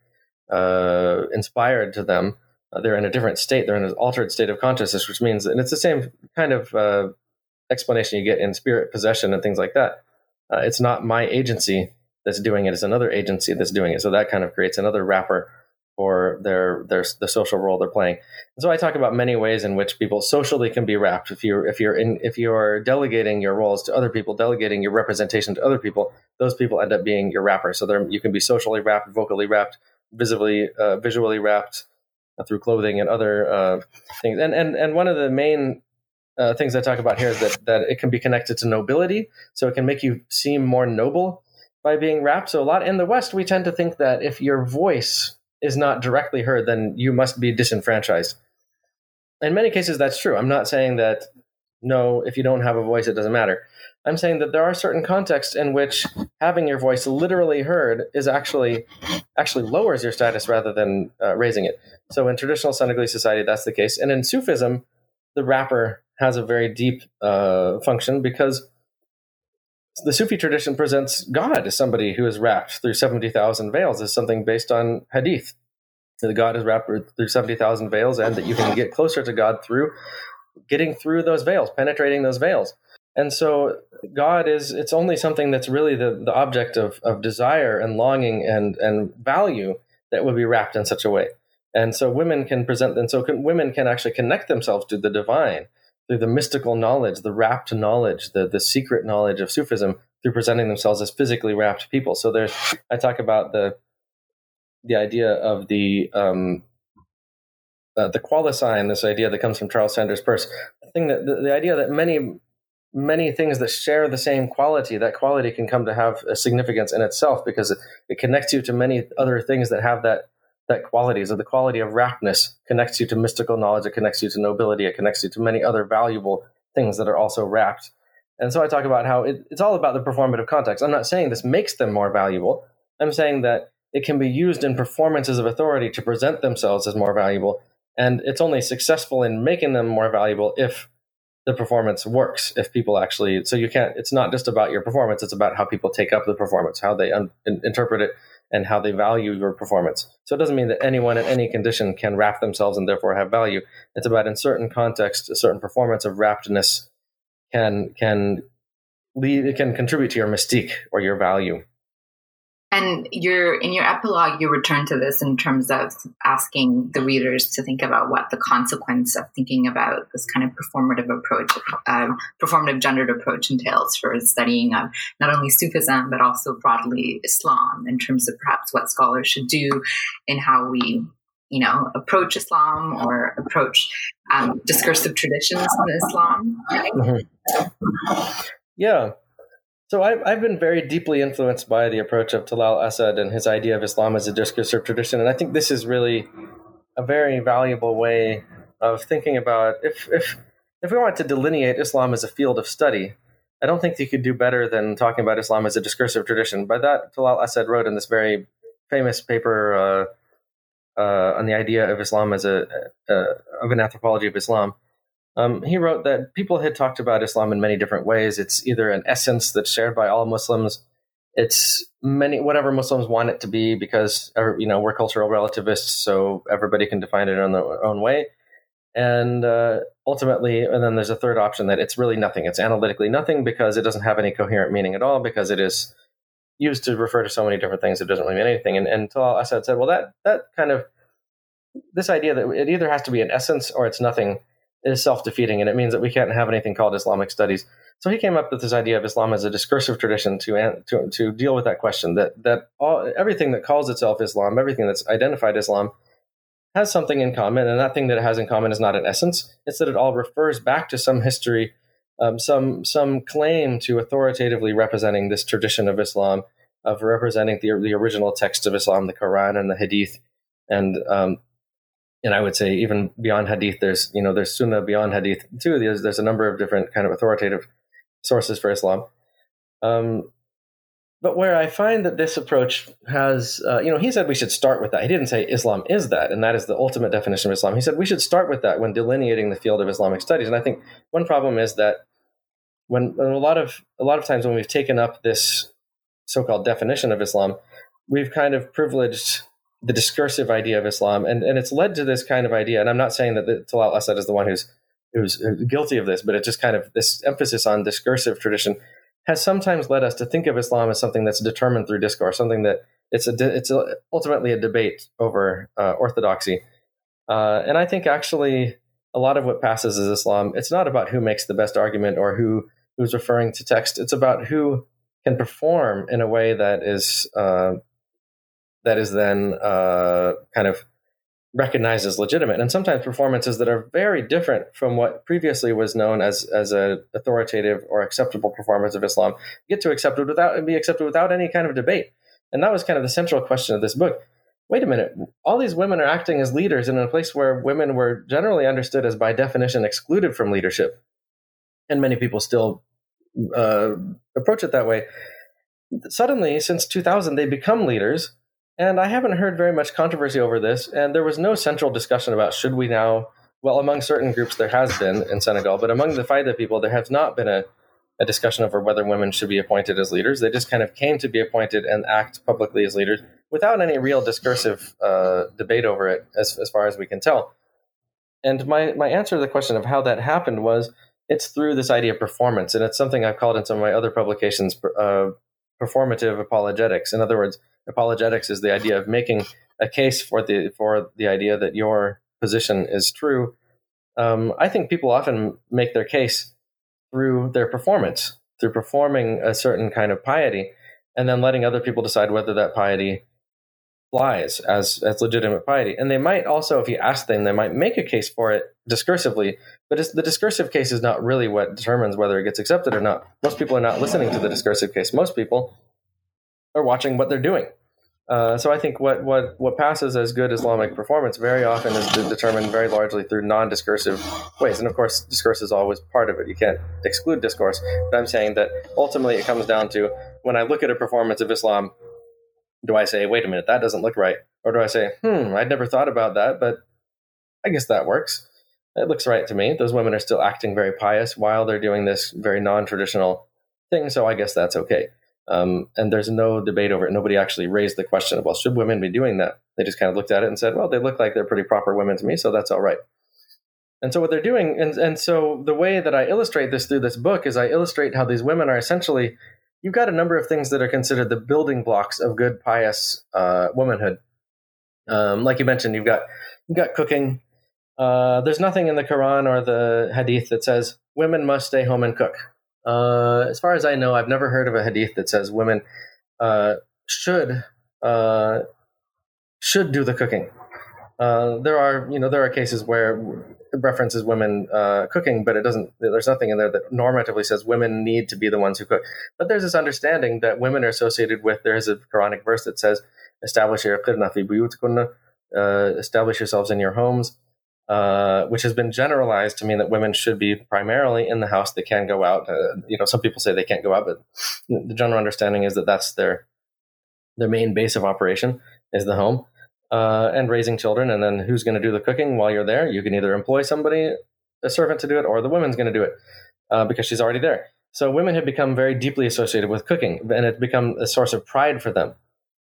uh, inspired to them. Uh, they're in a different state; they're in an altered state of consciousness, which means, and it's the same kind of uh, explanation you get in spirit possession and things like that. Uh, it's not my agency that's doing it; it's another agency that's doing it. So that kind of creates another wrapper for their their the social role they're playing. And so I talk about many ways in which people socially can be wrapped. If you're if you're in if you're delegating your roles to other people, delegating your representation to other people, those people end up being your wrapper. So there you can be socially wrapped, vocally wrapped, visibly uh, visually wrapped uh, through clothing and other uh, things. And and and one of the main uh, things I talk about here is that that it can be connected to nobility. So it can make you seem more noble by being wrapped. So a lot in the West, we tend to think that if your voice is not directly heard, then you must be disenfranchised. In many cases, that's true. I'm not saying that no, if you don't have a voice, it doesn't matter. I'm saying that there are certain contexts in which having your voice literally heard is actually actually lowers your status rather than uh, raising it. So in traditional Senegalese society, that's the case, and in Sufism, the wrapper has a very deep uh, function because the Sufi tradition presents God as somebody who is wrapped through 70,000 veils as something based on hadith. The God is wrapped through 70,000 veils and that you can get closer to God through getting through those veils, penetrating those veils. And so God is, it's only something that's really the, the object of, of desire and longing and, and value that would be wrapped in such a way. And so women can present, and so can, women can actually connect themselves to the divine through the mystical knowledge, the wrapped knowledge, the the secret knowledge of Sufism through presenting themselves as physically wrapped people. So there's I talk about the the idea of the um, uh, the qualisign, this idea that comes from Charles Sanders Peirce, the thing that the, the idea that many many things that share the same quality, that quality can come to have a significance in itself because it, it connects you to many other things that have that that quality. So the quality of wrappedness connects you to mystical knowledge, it connects you to nobility, it connects you to many other valuable things that are also wrapped. And so I talk about how it, it's all about the performative context. I'm not saying this makes them more valuable. I'm saying that it can be used in performances of authority to present themselves as more valuable. And it's only successful in making them more valuable if the performance works if people actually so you can't it's not just about your performance it's about how people take up the performance how they un, in, interpret it and how they value your performance. So it doesn't mean that anyone in any condition can wrap themselves and therefore have value. It's about in certain context a certain performance of wrappedness can can lead it can contribute to your mystique or your value and your in your epilogue, you return to this in terms of asking the readers to think about what the consequence of thinking about this kind of performative approach, uh, performative gendered approach entails for studying of not only Sufism but also broadly Islam, in terms of perhaps what scholars should do in how we you know, approach Islam or approach um, discursive traditions in Islam. Mm-hmm. Yeah, so I've, I've been very deeply influenced by the approach of Talal Asad and his idea of Islam as a discursive tradition. And I think this is really a very valuable way of thinking about if, if, if we want to delineate Islam as a field of study, I don't think you could do better than talking about Islam as a discursive tradition. By that, Talal Asad wrote in this very famous paper uh, uh, on the idea of Islam as a, of an anthropology of Islam um, he wrote that people had talked about Islam in many different ways. It's either an essence that's shared by all Muslims. It's many whatever Muslims want it to be because you know we're cultural relativists, so everybody can define it in their own way. And uh, ultimately, and then there's a third option that it's really nothing. It's analytically nothing because it doesn't have any coherent meaning at all because it is used to refer to so many different things. It doesn't really mean anything. And, and Talal Asad said, well, that that kind of this idea that it either has to be an essence or it's nothing is self defeating, and it means that we can't have anything called Islamic studies. So he came up with this idea of Islam as a discursive tradition to to, to deal with that question that that all, everything that calls itself Islam, everything that's identified Islam, has something in common, and that thing that it has in common is not an essence. It's that it all refers back to some history, um, some some claim to authoritatively representing this tradition of Islam, of representing the the original text of Islam, the Quran and the Hadith, and um, and I would say even beyond hadith, there's you know there's sunnah beyond hadith too. There's there's a number of different kind of authoritative sources for Islam. Um, but where I find that this approach has, uh, you know, he said we should start with that. He didn't say Islam is that, and that is the ultimate definition of Islam. He said we should start with that when delineating the field of Islamic studies. And I think one problem is that when, when a lot of a lot of times when we've taken up this so-called definition of Islam, we've kind of privileged the discursive idea of Islam, and, and it's led to this kind of idea. And I'm not saying that the, Talal Asad is the one who's who's guilty of this, but it just kind of this emphasis on discursive tradition has sometimes led us to think of Islam as something that's determined through discourse, something that it's a it's a, ultimately a debate over uh, orthodoxy. Uh, and I think actually a lot of what passes as Islam, it's not about who makes the best argument or who who's referring to text. It's about who can perform in a way that is uh, that is then uh, kind of recognized as legitimate. And sometimes performances that are very different from what previously was known as as a authoritative or acceptable performance of Islam get to accepted without be accepted without any kind of debate. And that was kind of the central question of this book. Wait a minute, all these women are acting as leaders in a place where women were generally understood as by definition excluded from leadership. And many people still uh, approach it that way. Suddenly, since 2000, they become leaders and I haven't heard very much controversy over this. And there was no central discussion about should we now, well, among certain groups there has been in Senegal, but among the Faida people, there has not been a, a discussion over whether women should be appointed as leaders. They just kind of came to be appointed and act publicly as leaders without any real discursive uh, debate over it, as, as far as we can tell. And my, my answer to the question of how that happened was it's through this idea of performance. And it's something I've called in some of my other publications uh, performative apologetics. In other words, apologetics is the idea of making a case for the for the idea that your position is true um, I think people often make their case through their performance, through performing a certain kind of piety, and then letting other people decide whether that piety flies as as legitimate piety. And they might also, if you ask them, they might make a case for it discursively. But the discursive case is not really what determines whether it gets accepted or not. Most people are not listening to the discursive case. Most people are watching what they're doing. Uh, so I think what, what, what passes as good Islamic performance very often is determined very largely through non-discursive ways. And of course, discourse is always part of it. You can't exclude discourse. But I'm saying that ultimately it comes down to when I look at a performance of Islam, do I say, wait a minute, that doesn't look right? Or do I say, hmm, I'd never thought about that, but I guess that works. It looks right to me. Those women are still acting very pious while they're doing this very non-traditional thing, so I guess that's okay. Um, and there's no debate over it. Nobody actually raised the question of, well, should women be doing that? They just kind of looked at it and said, well, they look like they're pretty proper women to me, so that's all right. And so what they're doing, and, and so the way that I illustrate this through this book is I illustrate how these women are essentially, you've got a number of things that are considered the building blocks of good, pious uh, womanhood. Um, like you mentioned, you've got you've got cooking. Uh, there's nothing in the Quran or the Hadith that says women must stay home and cook. Uh, as far as I know, I've never heard of a hadith that says women uh, should uh, should do the cooking. Uh, there are, you know, there are cases where it references women uh, cooking, but it doesn't. There's nothing in there that normatively says women need to be the ones who cook. But there's this understanding that women are associated with. There is a Quranic verse that says, "Establish your uh, establish yourselves in your homes." Uh, which has been generalized to mean that women should be primarily in the house. They can go out. Uh, you know, some people say they can't go out, but the general understanding is that that's their their main base of operation is the home uh, and raising children. And then who's going to do the cooking while you're there? You can either employ somebody, a servant, to do it, or the woman's going to do it uh, because she's already there. So women have become very deeply associated with cooking, and it's become a source of pride for them.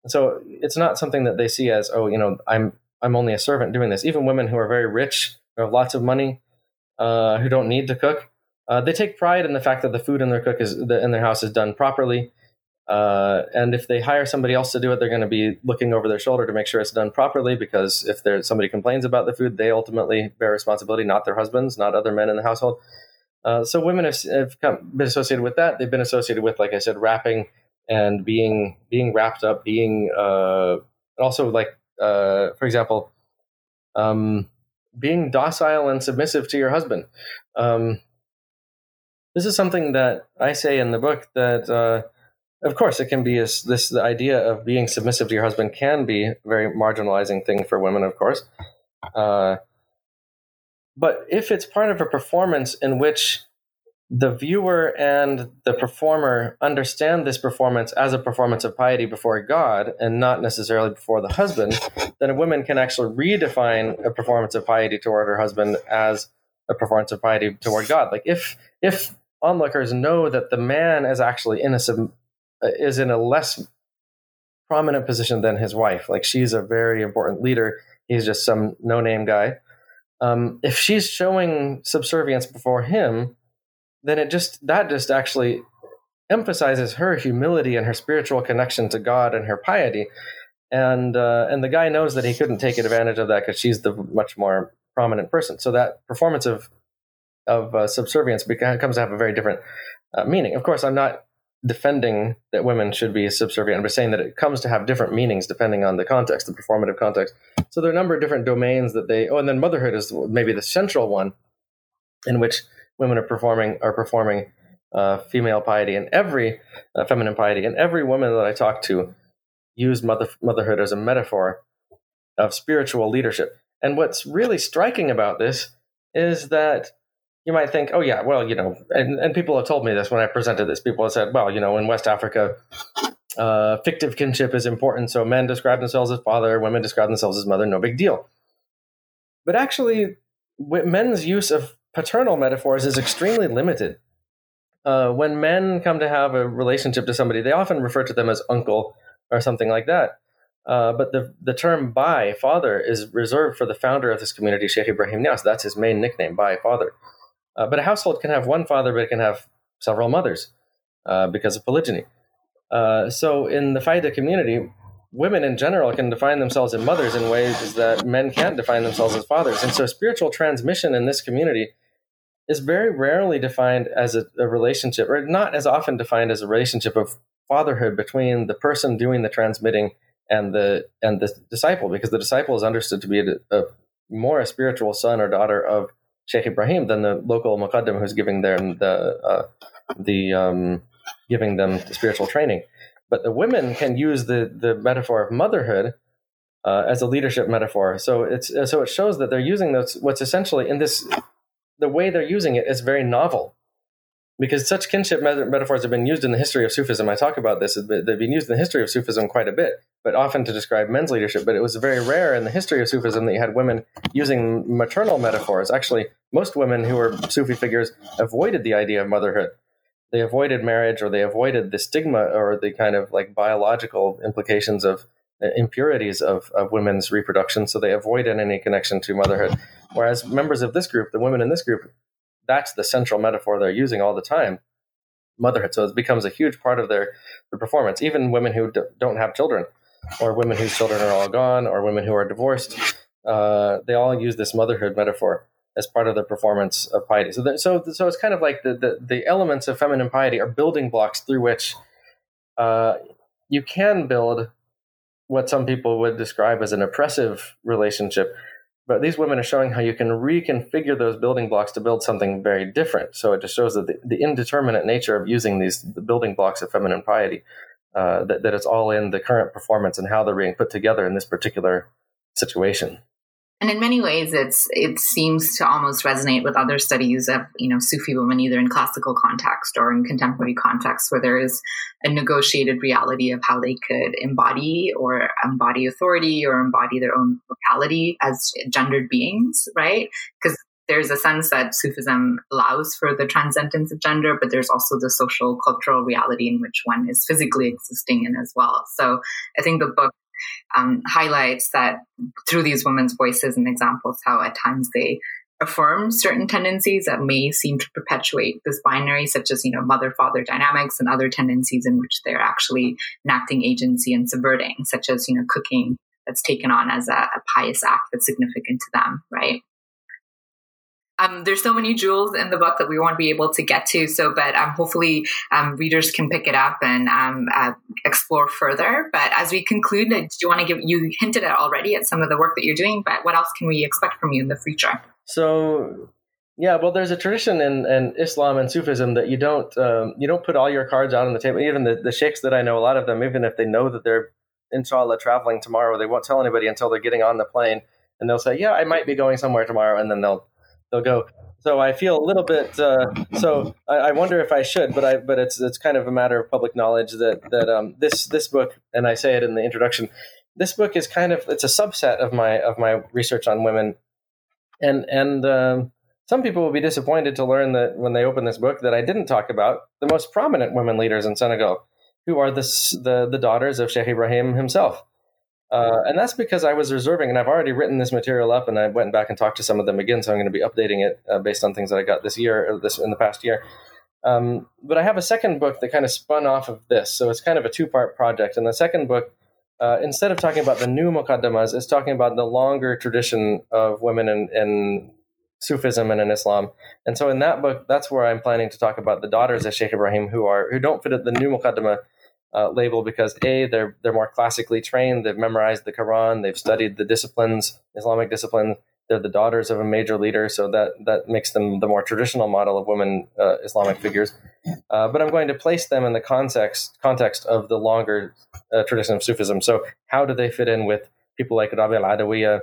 So it's not something that they see as, oh, you know, I'm I'm only a servant doing this. Even women who are very rich, who have lots of money, uh, who don't need to cook, uh, they take pride in the fact that the food in their cook is in their house is done properly. Uh, and if they hire somebody else to do it, they're going to be looking over their shoulder to make sure it's done properly. Because if there's somebody complains about the food, they ultimately bear responsibility, not their husbands, not other men in the household. Uh, so women have, have come, been associated with that. They've been associated with, like I said, wrapping and being being wrapped up, being uh, also like uh, for example, um, being docile and submissive to your husband. Um, this is something that I say in the book that, uh, of course, it can be a, this the idea of being submissive to your husband can be a very marginalizing thing for women, of course. Uh, but if it's part of a performance in which the viewer and the performer understand this performance as a performance of piety before God and not necessarily before the husband, then a woman can actually redefine a performance of piety toward her husband as a performance of piety toward God. Like if if onlookers know that the man is actually in a is in a less prominent position than his wife, like she's a very important leader, he's just some no name guy. Um, if she's showing subservience before him, then it just that just actually emphasizes her humility and her spiritual connection to God and her piety. And uh, and the guy knows that he couldn't take advantage of that because she's the much more prominent person. So that performance of of uh, subservience comes to have a very different uh, meaning. Of course, I'm not defending that women should be subservient. I'm just saying that it comes to have different meanings depending on the context, the performative context. So there are a number of different domains that they. Oh, and then motherhood is maybe the central one, in which women are performing are performing uh, female piety and every uh, feminine piety and every woman that I talk to use mother, motherhood as a metaphor of spiritual leadership. And what's really striking about this is that you might think, oh yeah, well, you know, and, and people have told me this when I presented this. People have said, well, you know, in West Africa, uh, fictive kinship is important. So men describe themselves as father, women describe themselves as mother, no big deal. But actually, men's use of paternal metaphors is extremely limited. Uh, when men come to have a relationship to somebody, they often refer to them as uncle or something like that. Uh, but the, the term Baye, father, is reserved for the founder of this community, Sheikh Ibrahim Niasse. That's his main nickname, Baye, father. Uh, but a household can have one father, but it can have several mothers uh, because of polygyny. Uh, so in the Faida community, women in general can define themselves as mothers in ways that men can't define themselves as fathers. And so spiritual transmission in this community is very rarely defined as a, a, relationship, or not as often defined as a relationship of fatherhood between the person doing the transmitting and the and the disciple, because the disciple is understood to be a, a more a spiritual son or daughter of Sheikh Ibrahim than the local muqaddam who's giving them the uh, the um, giving them the spiritual training. But the women can use the the metaphor of motherhood uh, as a leadership metaphor. So it's so it shows that they're using those what's essentially in this the way they're using it is very novel because such kinship metaphors have been used in the history of Sufism. I talk about this; they've been used in the history of Sufism quite a bit, but often to describe men's leadership. But it was very rare in the history of Sufism that you had women using maternal metaphors. Actually, most women who were Sufi figures avoided the idea of motherhood. They avoided marriage, or they avoided the stigma or the kind of like biological implications of impurities of, of women's reproduction. So they avoided any connection to motherhood. Whereas members of this group, the women in this group, that's the central metaphor they're using all the time motherhood so it becomes a huge part of their, their performance even women who d- don't have children or women whose children are all gone or women who are divorced uh, they all use this motherhood metaphor as part of their performance of piety so, so, so it's kind of like the, the, the, elements of feminine piety are building blocks through which uh, you can build what some people would describe as an oppressive relationship but these women are showing how you can reconfigure those building blocks to build something very different. So it just shows that the, the indeterminate nature of using these the building blocks of feminine piety, uh, that, that it's all in the current performance and how they're being put together in this particular situation. And in many ways, it's it seems to almost resonate with other studies of you know Sufi women, either in classical context or in contemporary context, where there is a negotiated reality of how they could embody or embody authority or embody their own locality as gendered beings, right? Because there's a sense that Sufism allows for the transcendence of gender, but there's also the social cultural reality in which one is physically existing in as well. So I think the book um, highlights that through these women's voices and examples, how at times they affirm certain tendencies that may seem to perpetuate this binary, such as, you know, mother father dynamics and other tendencies in which they're actually enacting agency and subverting, such as, you know, cooking that's taken on as a, a pious act that's significant to them, right? Um, there's so many jewels in the book that we won't be able to get to. So, but um, hopefully, um, readers can pick it up and um, uh, explore further. But as we conclude, do you want to give? You hinted at already at some of the work that you're doing, but what else can we expect from you in the future? So, yeah, well, there's a tradition in, in Islam and Sufism that you don't um, you don't put all your cards out on the table. Even the, the sheikhs that I know, a lot of them, even if they know that they're inshallah traveling tomorrow, they won't tell anybody until they're getting on the plane, and they'll say, "Yeah, I might be going somewhere tomorrow," and then they'll they'll go. So I feel a little bit. Uh, so I, I, wonder if I should, but I but it's it's kind of a matter of public knowledge that that um, this this book, and I say it in the introduction. This book is kind of it's a subset of my of my research on women, and and um, some people will be disappointed to learn that when they open this book that I didn't talk about the most prominent women leaders in Senegal, who are the the, the daughters of Sheikh Ibrahim himself. Uh, and that's because I was reserving, and I've already written this material up, and I went back and talked to some of them again. So I'm going to be updating it uh, based on things that I got this year, or this in the past year. Um, but I have a second book that kind of spun off of this, so it's kind of a two part project. And the second book, uh, instead of talking about the new muqaddamas, is talking about the longer tradition of women in, in Sufism and in Islam. And so in that book, that's where I'm planning to talk about the daughters of Sheikh Ibrahim who are who don't fit at the new muqaddama uh, label because a they're they're more classically trained. They've memorized the Quran. They've studied the disciplines, Islamic disciplines. They're the daughters of a major leader, so that that makes them the more traditional model of women uh, Islamic figures. Uh, but I'm going to place them in the context context of the longer uh, tradition of Sufism. So how do they fit in with people like Rabi al Adawiya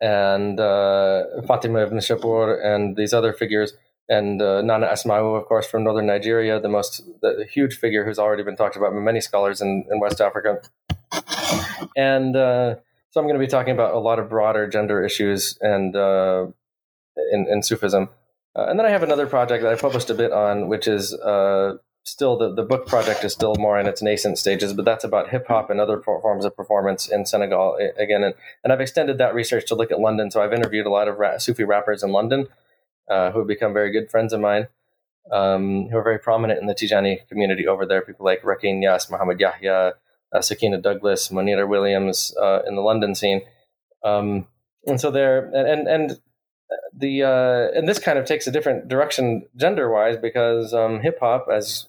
and uh, Fatima ibn Shapur and these other figures? And uh, Nana Asma'u, of course, from northern Nigeria, the most the, huge figure who's already been talked about by many scholars in, in West Africa. And uh, so I'm going to be talking about a lot of broader gender issues and uh, in, in Sufism. Uh, and then I have another project that I published a bit on, which is uh, still the, the book project is still more in its nascent stages, but that's about hip hop and other forms of performance in Senegal again. And, and I've extended that research to look at London. So I've interviewed a lot of ra- Sufi rappers in London uh, who have become very good friends of mine, um, who are very prominent in the Tijani community over there. People like Rakin Niass, Muhammad Yahya, uh, Sukina Douglas, Moneta Williams uh, in the London scene. Um, and so there, and, and, the uh, and this kind of takes a different direction gender wise because um, hip hop, as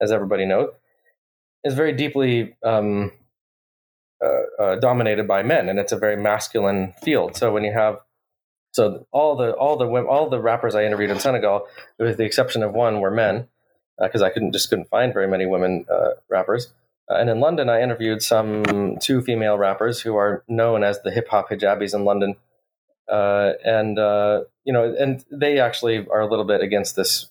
as everybody knows, is very deeply um, uh, uh, dominated by men, and it's a very masculine field. So when you have so all the all the all the rappers I interviewed in Senegal, with the exception of one, were men because uh, I couldn't just couldn't find very many women uh, rappers. Uh, and in London, I interviewed some two female rappers who are known as the hip hop hijabis in London, uh, and uh, you know, and they actually are a little bit against this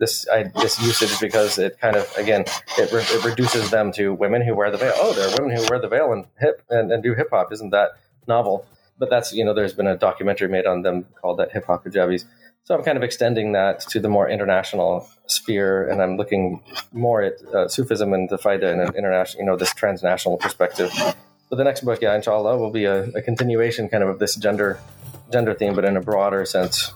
this I, this usage because it kind of again it, re- it, reduces them to women who wear the veil. Oh, there are women who wear the veil and hip and, and do hip hop. Isn't that novel? But that's you know, there's been a documentary made on them called that hip hop hijabis. So I'm kind of extending that to the more international sphere, and I'm looking more at uh, Sufism and the Faida in an international, you know, this transnational perspective. But the next book, yeah, inshallah, will be a, a continuation kind of of this gender gender theme, but in a broader sense.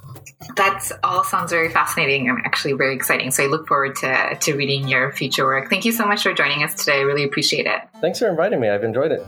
That's all sounds very fascinating and actually very exciting. So I look forward to, to reading your future work. Thank you so much for joining us today. I really appreciate it. Thanks for inviting me. I've enjoyed it.